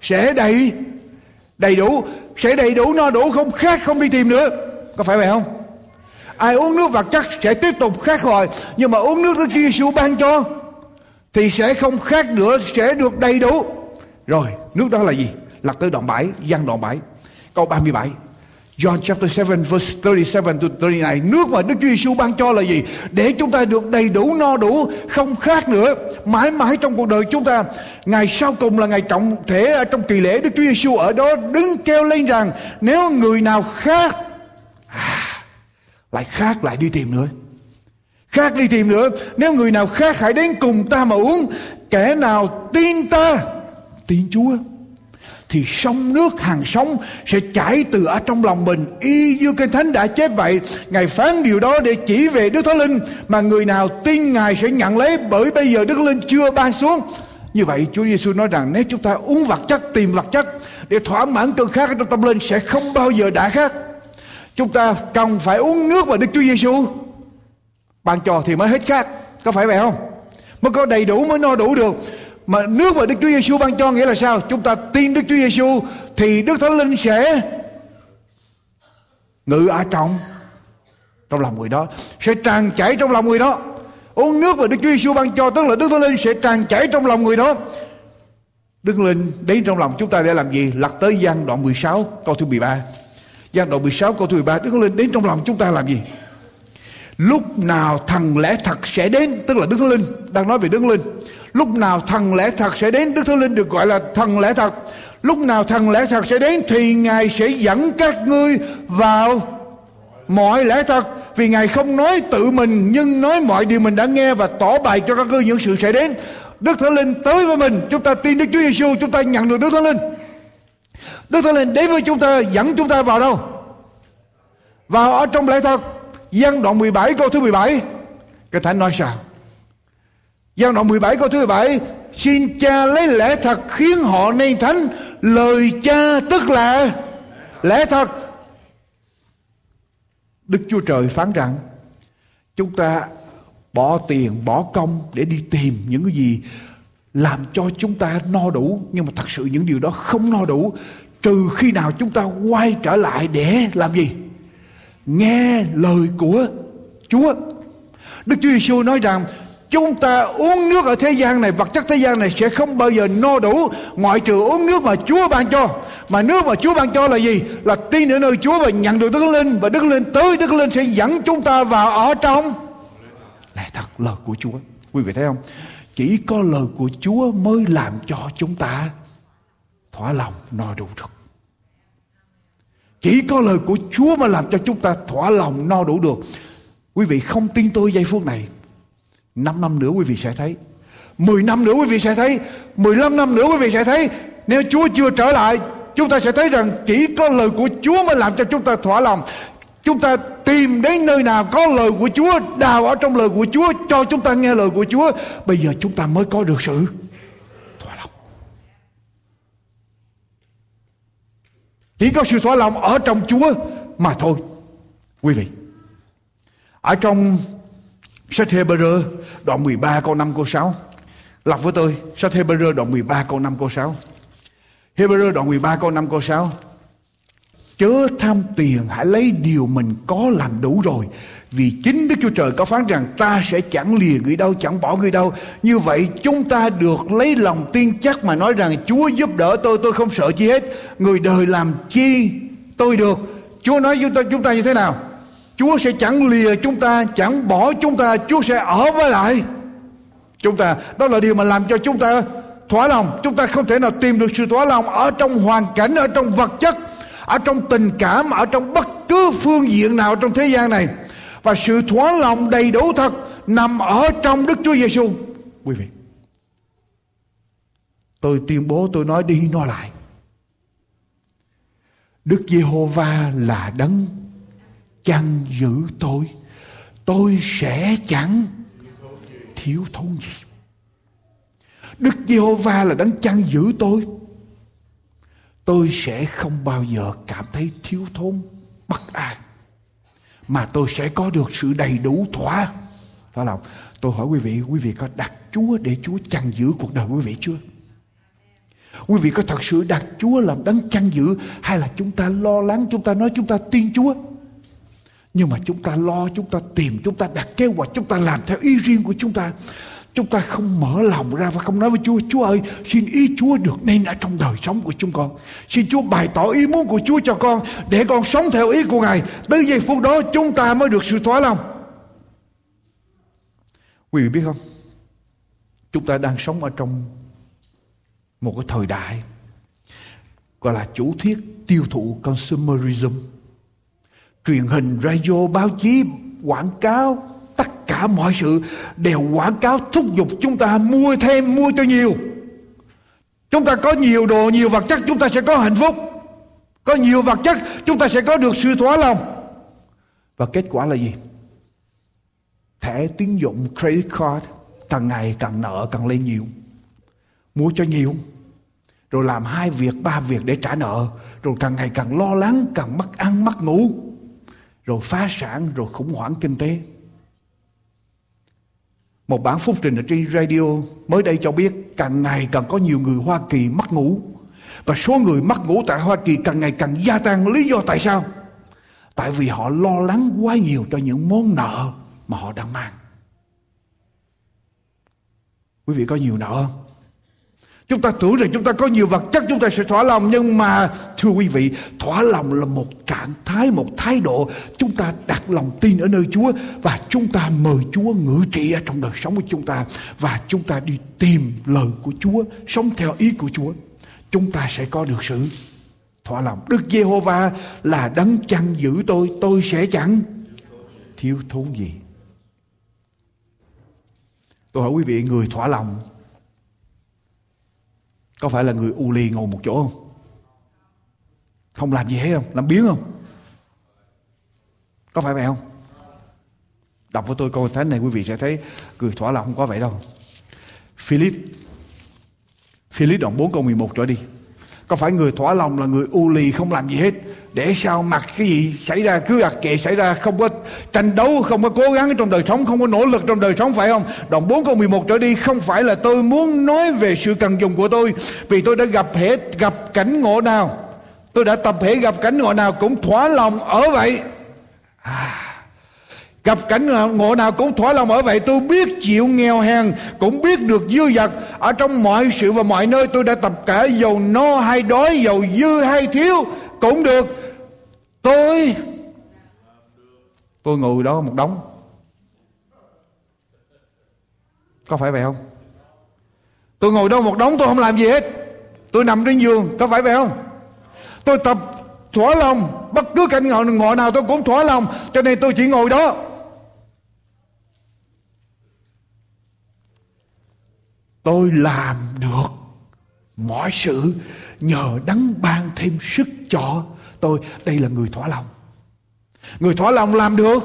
Sẽ đầy Đầy đủ, Sẽ đầy đủ, no đủ, không khác, không đi tìm nữa. Có phải vậy không? Ai uống nước vật chất sẽ tiếp tục khát hồi, nhưng mà uống nước Đức Chúa Giêsu ban cho, thì sẽ không khát nữa, sẽ được đầy đủ. Rồi, nước đó là gì? Là tới đoạn 7 gian đoạn 7 câu 37 John chapter 7 verse 37 to 39 Nước mà Đức Chúa Giêsu ban cho là gì? Để chúng ta được đầy đủ, no đủ, Không khác nữa. Mãi mãi trong cuộc đời chúng ta, Ngày sau cùng là ngày trọng thể Trong kỳ lễ, Đức Chúa Giêsu ở đó đứng kêu lên rằng, Nếu người nào khác lại khác, lại đi tìm nữa. Khác đi tìm nữa. Nếu người nào khác hãy đến cùng ta mà uống, kẻ nào tin ta, tin chúa, thì sông nước hàng sông sẽ chảy từ ở trong lòng mình. Y như kinh thánh đã chép vậy, ngài phán điều đó để chỉ về đức thánh linh, mà người nào tin ngài sẽ nhận lấy, bởi bây giờ đức thánh linh chưa ban xuống. Như vậy Chúa Giêsu nói rằng, nếu chúng ta uống vật chất, tìm vật chất, để thỏa mãn cơn khát trong tâm linh sẽ không bao giờ đã khát Chúng ta cần phải uống nước mà Đức Chúa Giêsu ban cho thì mới hết khát. Có phải vậy không? Mới có đầy đủ, mới no đủ được. Mà nước mà Đức Chúa Giêsu ban cho nghĩa là sao? Chúng ta tin Đức Chúa Giêsu thì Đức Thánh Linh sẽ ngự ở trong trong lòng người đó, sẽ tràn chảy trong lòng người đó uống nước mà Đức Chúa Giêsu ban cho, tức là Đức Thánh Linh sẽ tràn chảy trong lòng người đó Đức Linh đến trong lòng chúng ta để làm gì? Lật tới gian đoạn 16 câu thứ 13. Giang đoạn 16 câu thứ 13 Đức Thánh Linh đến trong lòng chúng ta làm gì? Lúc nào thần lẽ thật sẽ đến Tức là Đức Thánh Linh Đang nói về Đức Thánh Linh Lúc nào thần lẽ thật sẽ đến Đức Thánh Linh được gọi là thần lẽ thật Lúc nào thần lẽ thật sẽ đến Thì Ngài sẽ dẫn các ngươi vào Mọi lẽ thật vì Ngài không nói tự mình nhưng nói mọi điều mình đã nghe và tỏ bày cho các ngươi những sự sẽ đến. Đức Thánh Linh tới với mình, chúng ta tin Đức Chúa Giêsu, chúng ta nhận được Đức Thánh Linh. Đức Thánh Linh đến với chúng ta dẫn chúng ta vào đâu? Vào ở trong lễ thật Giang đoạn 17 câu thứ 17 Cái Thánh nói sao? Giang đoạn 17 câu thứ 17 Xin cha lấy lẽ thật khiến họ nên thánh Lời cha tức là lẽ thật. Đức Chúa Trời phán rằng Chúng ta bỏ tiền, bỏ công để đi tìm những cái gì làm cho chúng ta no đủ. Nhưng mà thật sự những điều đó không no đủ. Trừ khi nào chúng ta quay trở lại để làm gì? Nghe lời của Chúa. Đức Chúa Giêsu nói rằng, chúng ta uống nước ở thế gian này, vật chất thế gian này sẽ không bao giờ no đủ. Ngoại trừ uống nước mà Chúa ban cho. Mà nước mà Chúa ban cho là gì? Là tin ở nơi Chúa và nhận được Đức Linh, và Đức Linh tới Đức Linh sẽ dẫn chúng ta vào ở trong. Là thật, lời của Chúa. Quý vị thấy không? Chỉ có lời của Chúa mới làm cho chúng ta thỏa lòng no đủ được. Chỉ có lời của Chúa mà làm cho chúng ta thỏa lòng no đủ được. Quý vị không tin tôi giây phút này. 5 năm nữa quý vị sẽ thấy. 10 năm nữa quý vị sẽ thấy. 15 năm nữa quý vị sẽ thấy. Nếu Chúa chưa trở lại, Chúng ta sẽ thấy rằng chỉ có lời của Chúa mới làm cho chúng ta thỏa lòng. Chúng ta tìm đến nơi nào có lời của Chúa Đào ở trong lời của Chúa Cho chúng ta nghe lời của Chúa Bây giờ chúng ta mới có được sự thỏa lòng Chỉ có sự thỏa lòng ở trong Chúa mà thôi Quý vị Ở trong Sách Hebrew đoạn 13 câu 5 câu 6. Lọc với tôi, sách Hebrew đoạn 13 câu 5 câu 6. Hebrew đoạn 13 câu 5 câu 6. Chớ tham tiền hãy lấy điều mình có làm đủ rồi. Vì chính Đức Chúa Trời có phán rằng ta sẽ chẳng lìa người đâu chẳng bỏ người đâu. Như vậy chúng ta được lấy lòng tin chắc mà nói rằng Chúa giúp đỡ tôi tôi không sợ chi hết. Người đời làm chi? Tôi được. Chúa nói chúng ta, chúng ta như thế nào? Chúa sẽ chẳng lìa chúng ta, chẳng bỏ chúng ta, Chúa sẽ ở với lại chúng ta. Đó là điều mà làm cho chúng ta thỏa lòng. Chúng ta không thể nào tìm được sự thỏa lòng ở trong hoàn cảnh, ở trong vật chất, ở trong tình cảm, ở trong bất cứ phương diện nào trong thế gian này. Và sự thỏa lòng đầy đủ thật nằm ở trong Đức Chúa Giêsu. Quý vị, tôi tuyên bố tôi nói đi nói lại. Đức Giê-hô-va là đấng chăn giữ tôi tôi sẽ chẳng thiếu thốn gì đức giê-hô-va là đấng chăn giữ tôi tôi sẽ không bao giờ cảm thấy thiếu thốn bất an. Mà tôi sẽ có được sự đầy đủ thỏa. Phải không? Tôi hỏi quý vị quý vị có đặt chúa để chúa chăn giữ cuộc đời quý vị chưa? Quý vị có thật sự đặt chúa làm đấng chăn giữ hay là chúng ta lo lắng chúng ta nói chúng ta tin chúa? Nhưng mà chúng ta lo, chúng ta tìm, chúng ta đặt kế hoạch, chúng ta làm theo ý riêng của chúng ta. Chúng ta không mở lòng ra và không nói với Chúa, Chúa ơi, xin ý Chúa được nên ở trong đời sống của chúng con. Xin Chúa bày tỏ ý muốn của Chúa cho con, để con sống theo ý của Ngài. Tới giây phút đó chúng ta mới được sự thỏa lòng. Quý vị biết không? Chúng ta đang sống ở trong một cái thời đại gọi là chủ thuyết tiêu thụ consumerism truyền hình, radio, báo chí, quảng cáo, tất cả mọi sự đều quảng cáo thúc giục chúng ta mua thêm, mua cho nhiều. Chúng ta có nhiều đồ, nhiều vật chất chúng ta sẽ có hạnh phúc. Có nhiều vật chất chúng ta sẽ có được sự thỏa lòng. Và kết quả là gì? Thẻ tín dụng credit card càng ngày càng nợ càng lên nhiều. Mua cho nhiều. Rồi làm hai việc, ba việc để trả nợ. Rồi càng ngày càng lo lắng, càng mất ăn, mất ngủ rồi phá sản rồi khủng hoảng kinh tế một bản phúc trình ở trên radio mới đây cho biết càng ngày càng có nhiều người Hoa Kỳ mất ngủ. Và số người mất ngủ tại Hoa Kỳ càng ngày càng gia tăng. Lý do tại sao? Tại vì họ lo lắng quá nhiều cho những món nợ mà họ đang mang. Quý vị có nhiều nợ không? Chúng ta tưởng rằng chúng ta có nhiều vật chất chúng ta sẽ thỏa lòng Nhưng mà thưa quý vị Thỏa lòng là một trạng thái, một thái độ. Chúng ta đặt lòng tin ở nơi Chúa Và chúng ta mời Chúa ngự trị ở trong đời sống của chúng ta Và chúng ta đi tìm lời của Chúa Sống theo ý của Chúa. Chúng ta sẽ có được sự thỏa lòng. Đức Giê-hô-va là đấng chăn giữ tôi Tôi sẽ chẳng thiếu thốn gì. Tôi hỏi quý vị người thỏa lòng có phải là người u lì ngồi một chỗ không? Không làm gì hết không? Làm biến không? Có phải vậy không? Đọc với tôi câu thánh này quý vị sẽ thấy cười thỏa lòng không có vậy đâu. Philip Philip đoạn 4 câu 11 trở đi. Có phải người thỏa lòng là người u lì không làm gì hết? Để sao mặc cái gì xảy ra cứ đặt kệ xảy ra Không có tranh đấu Không có cố gắng trong đời sống Không có nỗ lực trong đời sống phải không? Đoạn 4 câu 11 trở đi Không phải là tôi muốn nói về sự cần dùng của tôi Vì tôi đã gặp hết gặp cảnh ngộ nào. Tôi đã tập hệ gặp cảnh ngộ nào Cũng thỏa lòng ở vậy. À, Gặp cảnh ngộ nào cũng thỏa lòng ở vậy. Tôi biết chịu nghèo hèn Cũng biết được dư dật. Ở trong mọi sự và mọi nơi tôi đã tập cả Dầu no hay đói Dầu dư hay thiếu Cũng được. Tôi Tôi ngồi đó một đống. Có phải vậy không? Tôi ngồi đó một đống tôi không làm gì hết. Tôi nằm trên giường Có phải vậy không? Tôi tập thỏa lòng Bất cứ cảnh ngộ, nào tôi cũng thỏa lòng. Cho nên tôi chỉ ngồi đó. Tôi làm được mọi sự nhờ đấng ban thêm sức cho tôi. Đây là người thỏa lòng. Người thỏa lòng làm được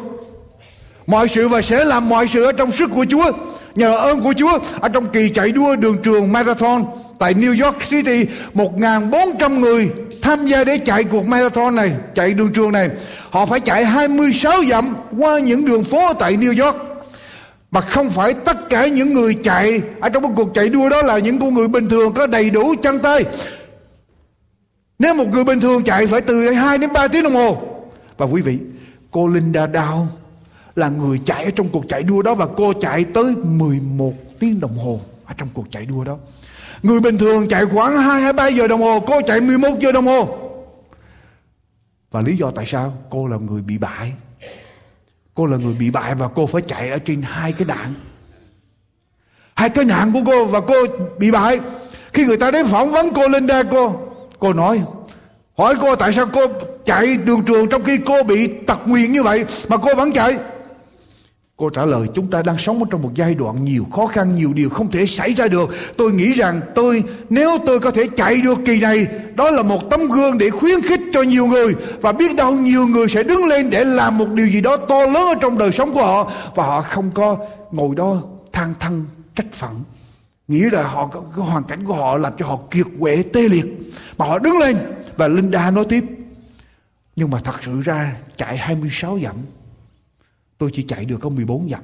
mọi sự và sẽ làm mọi sự ở trong sức của Chúa. Nhờ ơn của Chúa, ở trong kỳ chạy đua đường trường marathon tại New York City 1.400 người tham gia để chạy cuộc marathon này, chạy đường trường này. Họ phải chạy 26 dặm qua những đường phố tại New York mà không phải tất cả những người chạy ở trong một cuộc chạy đua đó là những con người bình thường có đầy đủ chân tay. Nếu một người bình thường chạy phải từ 2 đến 3 tiếng đồng hồ. Và quý vị, cô Linda Down là người chạy ở trong cuộc chạy đua đó và cô chạy tới 11 tiếng đồng hồ ở trong cuộc chạy đua đó. Người bình thường chạy khoảng 2 hay 3 giờ đồng hồ, cô chạy 11 giờ đồng hồ. Và lý do tại sao cô là người bị bại? Cô là người bị bại và cô phải chạy ở trên hai cái đạn Hai cái nạn của cô và cô bị bại. Khi người ta đến phỏng vấn cô Linda cô, cô nói, hỏi cô tại sao cô chạy đường trường trong khi cô bị tật nguyền như vậy mà cô vẫn chạy. Cô trả lời chúng ta đang sống trong một giai đoạn nhiều khó khăn, nhiều điều không thể xảy ra được. Tôi nghĩ rằng tôi nếu tôi có thể chạy được kỳ này, đó là một tấm gương để khuyến khích cho nhiều người và biết đâu nhiều người sẽ đứng lên để làm một điều gì đó to lớn ở trong đời sống của họ và họ không có ngồi đó than thân trách phận. Nghĩ là họ cái hoàn cảnh của họ làm cho họ kiệt quệ tê liệt mà họ đứng lên và Linda nói tiếp. Nhưng mà thật sự ra chạy 26 dặm Tôi chỉ chạy được có 14 dặm.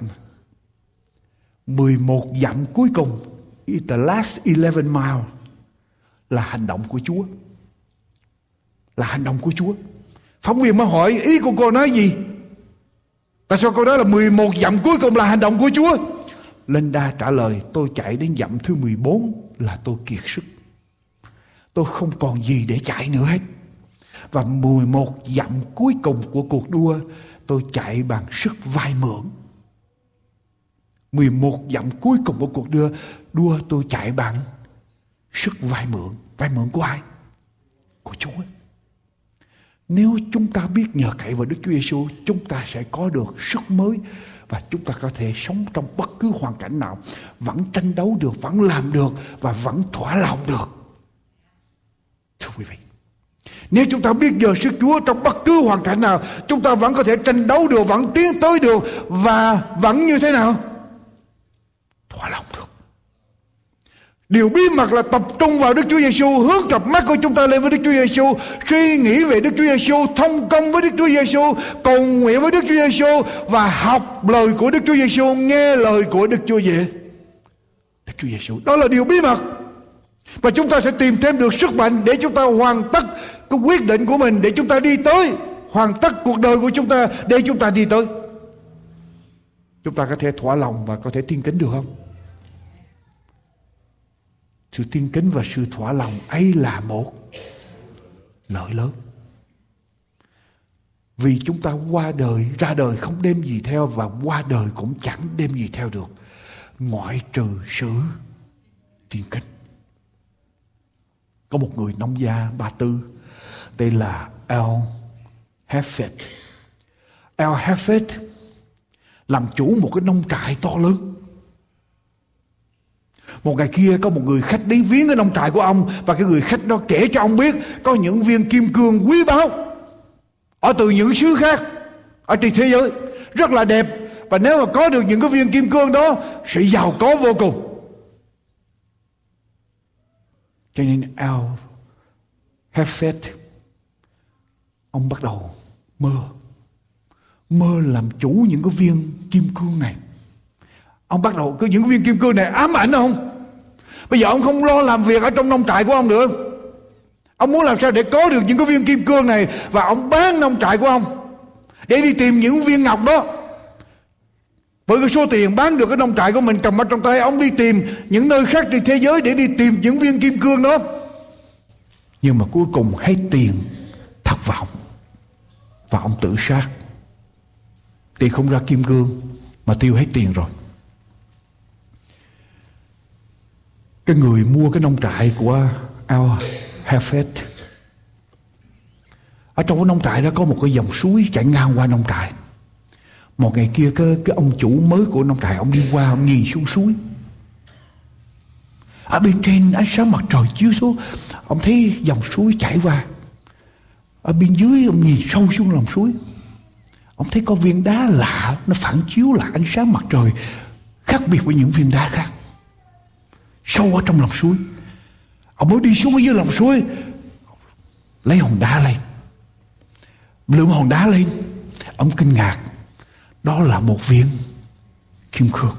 11 dặm cuối cùng, the last 11 mile là hành động của Chúa. Là hành động của Chúa. Phóng viên mới hỏi ý của cô nói gì? Tại sao cô nói là 11 dặm cuối cùng là hành động của Chúa? Linda trả lời tôi chạy đến dặm thứ 14 là tôi kiệt sức. Tôi không còn gì để chạy nữa hết. Và 11 dặm cuối cùng của cuộc đua tôi chạy bằng sức vai mượn. 11 dặm cuối cùng của cuộc đua, đua tôi chạy bằng sức vai mượn. Vai mượn của ai? Của Chúa. Nếu chúng ta biết nhờ cậy vào Đức Chúa Giêsu, chúng ta sẽ có được sức mới và chúng ta có thể sống trong bất cứ hoàn cảnh nào, vẫn tranh đấu được, vẫn làm được và vẫn thỏa lòng được. Thưa quý vị, nếu chúng ta biết giờ sức Chúa trong bất cứ hoàn cảnh nào, chúng ta vẫn có thể tranh đấu được, vẫn tiến tới được và vẫn như thế nào? Thỏa lòng được. Điều bí mật là tập trung vào Đức Chúa Giêsu, hướng cặp mắt của chúng ta lên với Đức Chúa Giêsu, suy nghĩ về Đức Chúa Giêsu, thông công với Đức Chúa Giêsu, cầu nguyện với Đức Chúa Giêsu và học lời của Đức Chúa Giêsu, nghe lời của Đức Chúa Giêsu. Đức Chúa Giêsu, đó là điều bí mật. Và chúng ta sẽ tìm thêm được sức mạnh để chúng ta hoàn tất cái quyết định của mình, để chúng ta đi tới hoàn tất cuộc đời của chúng ta, để chúng ta đi tới. Chúng ta có thể thỏa lòng và có thể tin kính được không? Sự tin kính và sự thỏa lòng ấy là một lợi lớn. Vì chúng ta qua đời, ra đời không đem gì theo và qua đời cũng chẳng đem gì theo được. Ngoại trừ sự tin kính có một người nông gia ba tư, tên là El Heffet. El Heffet làm chủ một cái nông trại to lớn. Một ngày kia có một người khách đến viếng cái nông trại của ông, và cái người khách đó kể cho ông biết có những viên kim cương quý báu ở từ những xứ khác ở trên thế giới. Rất là đẹp, và nếu mà có được những cái viên kim cương đó sẽ giàu có vô cùng cho nên Al Hefet ông bắt đầu mơ. Mơ làm chủ những cái viên kim cương này. Ông bắt đầu cứ những viên kim cương này ám ảnh ông. Bây giờ ông không lo làm việc ở trong nông trại của ông nữa. Ông muốn làm sao để có được những cái viên kim cương này và ông bán nông trại của ông để đi tìm những viên ngọc đó với cái số tiền bán được cái nông trại của mình cầm ở trong tay ông đi tìm những nơi khác trên thế giới để đi tìm những viên kim cương đó. Nhưng mà cuối cùng hết tiền, thất vọng. Và ông tự sát. Tiền không ra kim cương, mà tiêu hết tiền rồi. Cái người mua cái nông trại của Al Hafet ở trong cái nông trại đó có một cái dòng suối chạy ngang qua nông trại một ngày kia cái, cái ông chủ mới của nông trại ông đi qua ông nhìn xuống suối. Ở bên trên ánh sáng mặt trời chiếu xuống. Ông thấy dòng suối chảy qua. Ở bên dưới ông nhìn sâu xuống lòng suối. Ông thấy có viên đá lạ nó phản chiếu lại ánh sáng mặt trời khác biệt với những viên đá khác. Sâu ở trong lòng suối. Ông mới đi xuống dưới lòng suối. Lấy hòn đá lên. Lượm hòn đá lên. Ông kinh ngạc đó là một viên kim cương.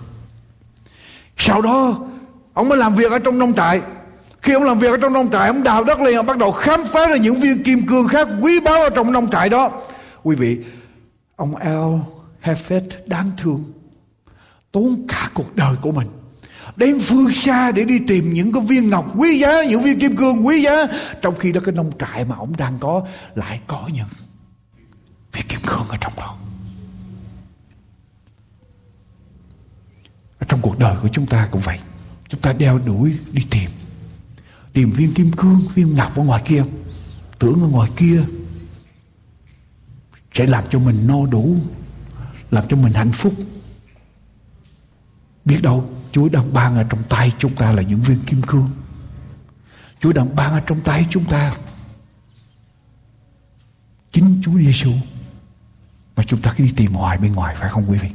Sau đó, ông mới làm việc ở trong nông trại. Khi ông làm việc ở trong nông trại, ông đào đất lên ông bắt đầu khám phá ra những viên kim cương khác quý báu ở trong nông trại đó. Quý vị, ông El Hefet đáng thương, tốn cả cuộc đời của mình đến phương xa để đi tìm những cái viên ngọc quý giá, những viên kim cương quý giá, trong khi đó cái nông trại mà ông đang có lại có những viên kim cương ở trong đó. Trong cuộc đời của chúng ta cũng vậy. Chúng ta đeo đuổi đi tìm. Tìm viên kim cương, viên ngọc ở ngoài kia. Tưởng ở ngoài kia sẽ làm cho mình no đủ, làm cho mình hạnh phúc. Biết đâu, Chúa đang ban ở trong tay chúng ta là những viên kim cương. Chúa đang ban ở trong tay chúng ta chính Chúa Giêsu mà chúng ta cứ đi tìm hoài bên ngoài, phải không quý vị?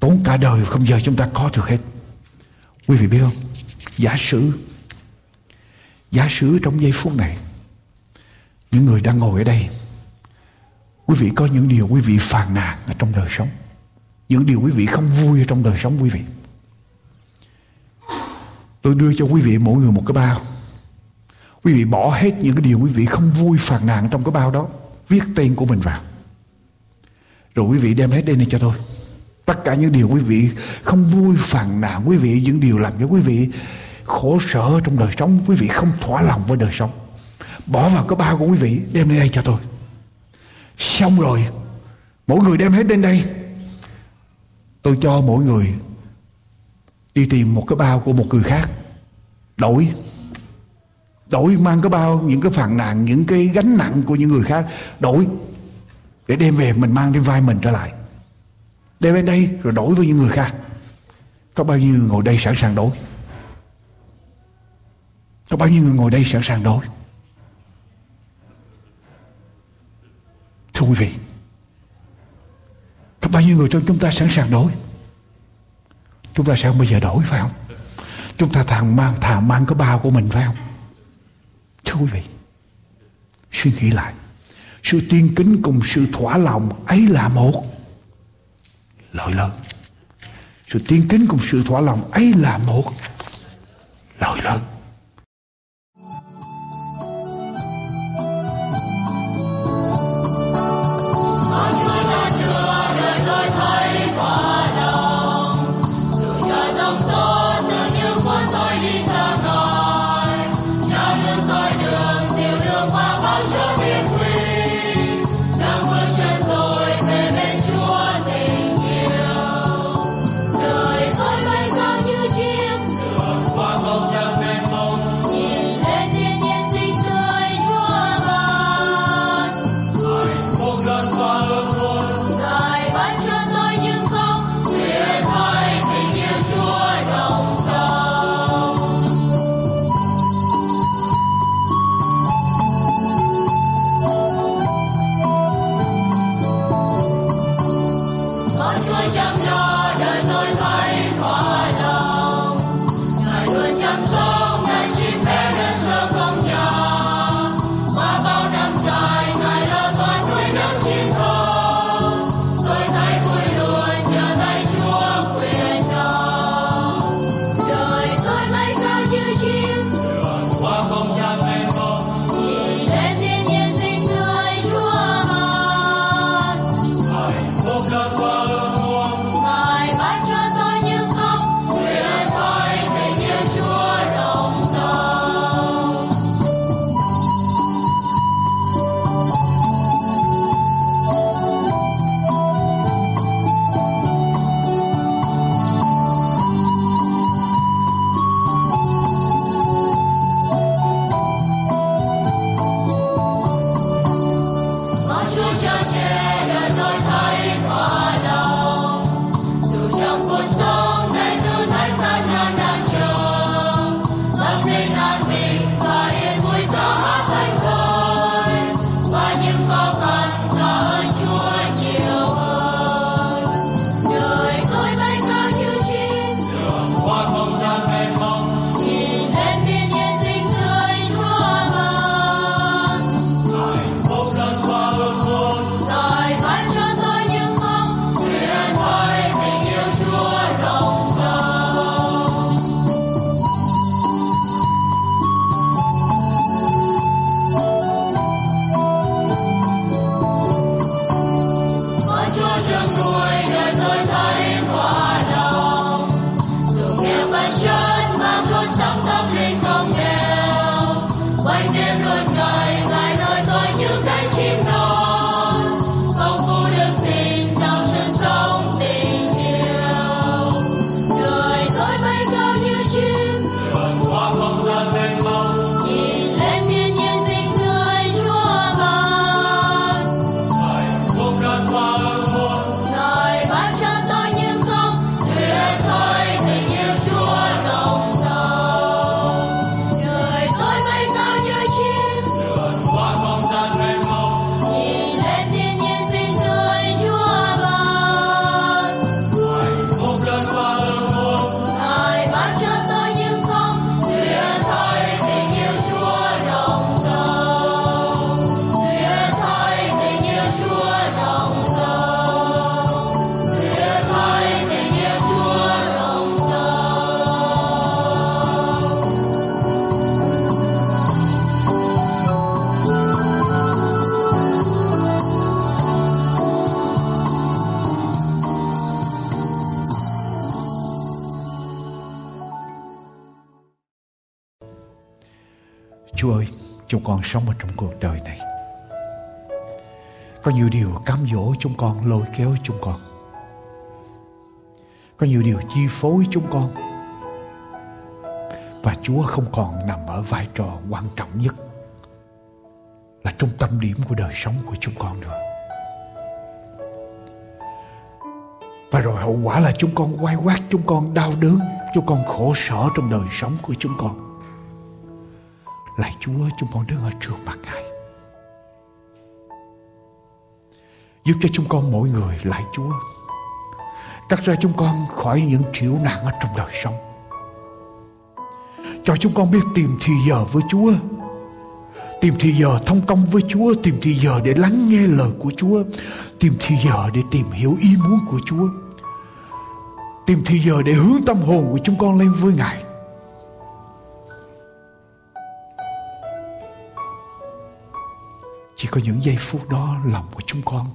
Tốn cả đời không giờ chúng ta có được hết. Quý vị biết không? Giả sử giả sử trong giây phút này, những người đang ngồi ở đây, quý vị có những điều quý vị phàn nàn ở trong đời sống. Những điều quý vị không vui ở trong đời sống quý vị. Tôi đưa cho quý vị mỗi người một cái bao. Quý vị bỏ hết những cái điều quý vị không vui phàn nàn trong cái bao đó, viết tên của mình vào. Rồi quý vị đem hết đây này cho tôi tất cả những điều quý vị không vui phàn nàn, quý vị, những điều làm cho quý vị khổ sở trong đời sống, quý vị không thỏa lòng với đời sống. Bỏ vào cái bao của quý vị, đem lên đây cho tôi. Xong rồi, mỗi người đem hết lên đây. Tôi cho mỗi người đi tìm một cái bao của một người khác. Đổi. Đổi mang cái bao, những cái phàn nàn, những cái gánh nặng của những người khác, đổi, để đem về mình mang trên vai mình trở lại đem lên đây rồi đổi với những người khác. Có bao nhiêu người ngồi đây sẵn sàng đổi? Có bao nhiêu người ngồi đây sẵn sàng đổi? Thưa quý vị, có bao nhiêu người trong chúng ta sẵn sàng đổi? Chúng ta sẽ không bao giờ đổi, phải không? Chúng ta thằng mang, thà mang cái bao của mình, phải không? Thưa quý vị, suy nghĩ lại. Sự tiên kính cùng sự thỏa lòng ấy là một lợi lớn sự tiên kính cùng sự thỏa lòng ấy là một. Lợi lớn sống ở trong cuộc đời này. Có nhiều điều cám dỗ chúng con, lôi kéo chúng con. Có nhiều điều chi phối chúng con. Và Chúa không còn nằm ở vai trò quan trọng nhất là trung tâm điểm của đời sống của chúng con nữa. Và rồi hậu quả là chúng con quay quát, chúng con đau đớn, chúng con khổ sở trong đời sống của chúng con. Lạy Chúa, chúng con đứng ở trước mặt Ngài. Giúp cho chúng con mỗi người, lạy Chúa, cắt ra chúng con khỏi những triệu nạn ở trong đời sống. Cho chúng con biết tìm thì giờ với Chúa Tìm thì giờ thông công với Chúa Tìm thì giờ để lắng nghe lời của Chúa Tìm thì giờ để tìm hiểu ý muốn của Chúa Tìm thì giờ để hướng tâm hồn của chúng con lên với Ngài Chỉ có những giây phút đó lòng của chúng con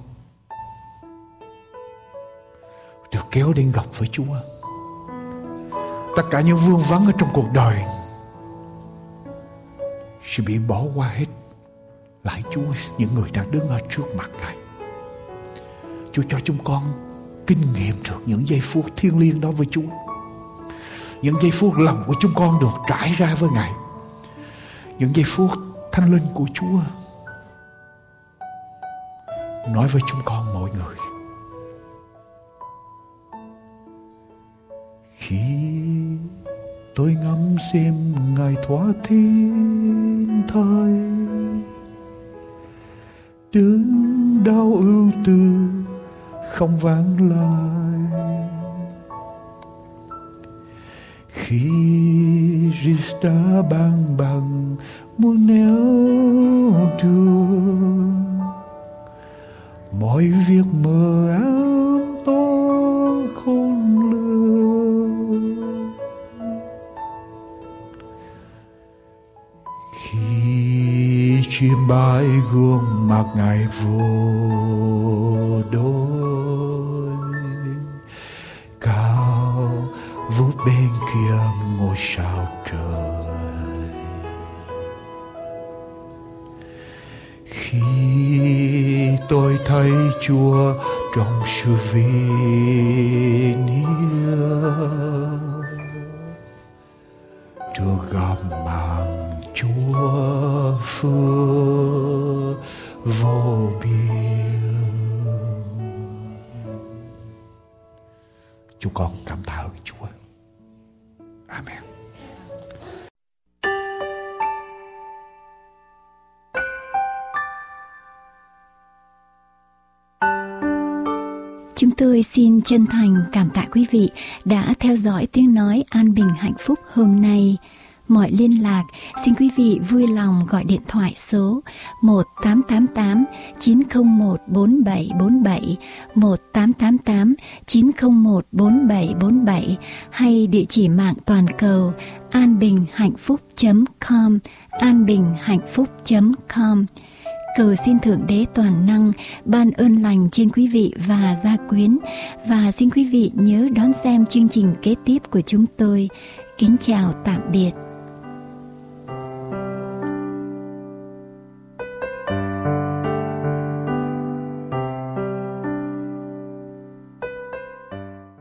Được kéo đến gặp với Chúa Tất cả những vương vấn ở trong cuộc đời sẽ bị bỏ qua hết lại Chúa, những người đang đứng ở trước mặt Ngài. Chúa cho chúng con kinh nghiệm được những giây phút thiêng liêng đó với Chúa. Những giây phút lòng của chúng con được trải ra với Ngài. Những giây phút thanh linh của Chúa nói với chúng con mọi người. Khi tôi ngắm xem ngài thoa thiên thời đứng đau ưu tư không vãng lại khi Rista bang bằng muốn neo đường mọi việc mờ ảo to khôn lường. Khi chim bay gương mặt ngài vô đôi, cao vút bên kia ngôi sao trời. Tôi thấy chúa trong sự vì Chúa gặp mang Chúa phước vô biên. Chúng con chân thành cảm tạ quý vị đã theo dõi tiếng nói an bình hạnh phúc hôm nay mọi liên lạc, xin quý vị vui lòng gọi điện thoại số 1888 901 4747, 1888 901 4747 hay địa chỉ mạng toàn cầu anbinhhạnhphúc.com, anbinhhạnhphúc.com. Cầu xin Thượng Đế Toàn Năng ban ơn lành trên quý vị và gia quyến và xin quý vị nhớ đón xem chương trình kế tiếp của chúng tôi. Kính chào tạm biệt.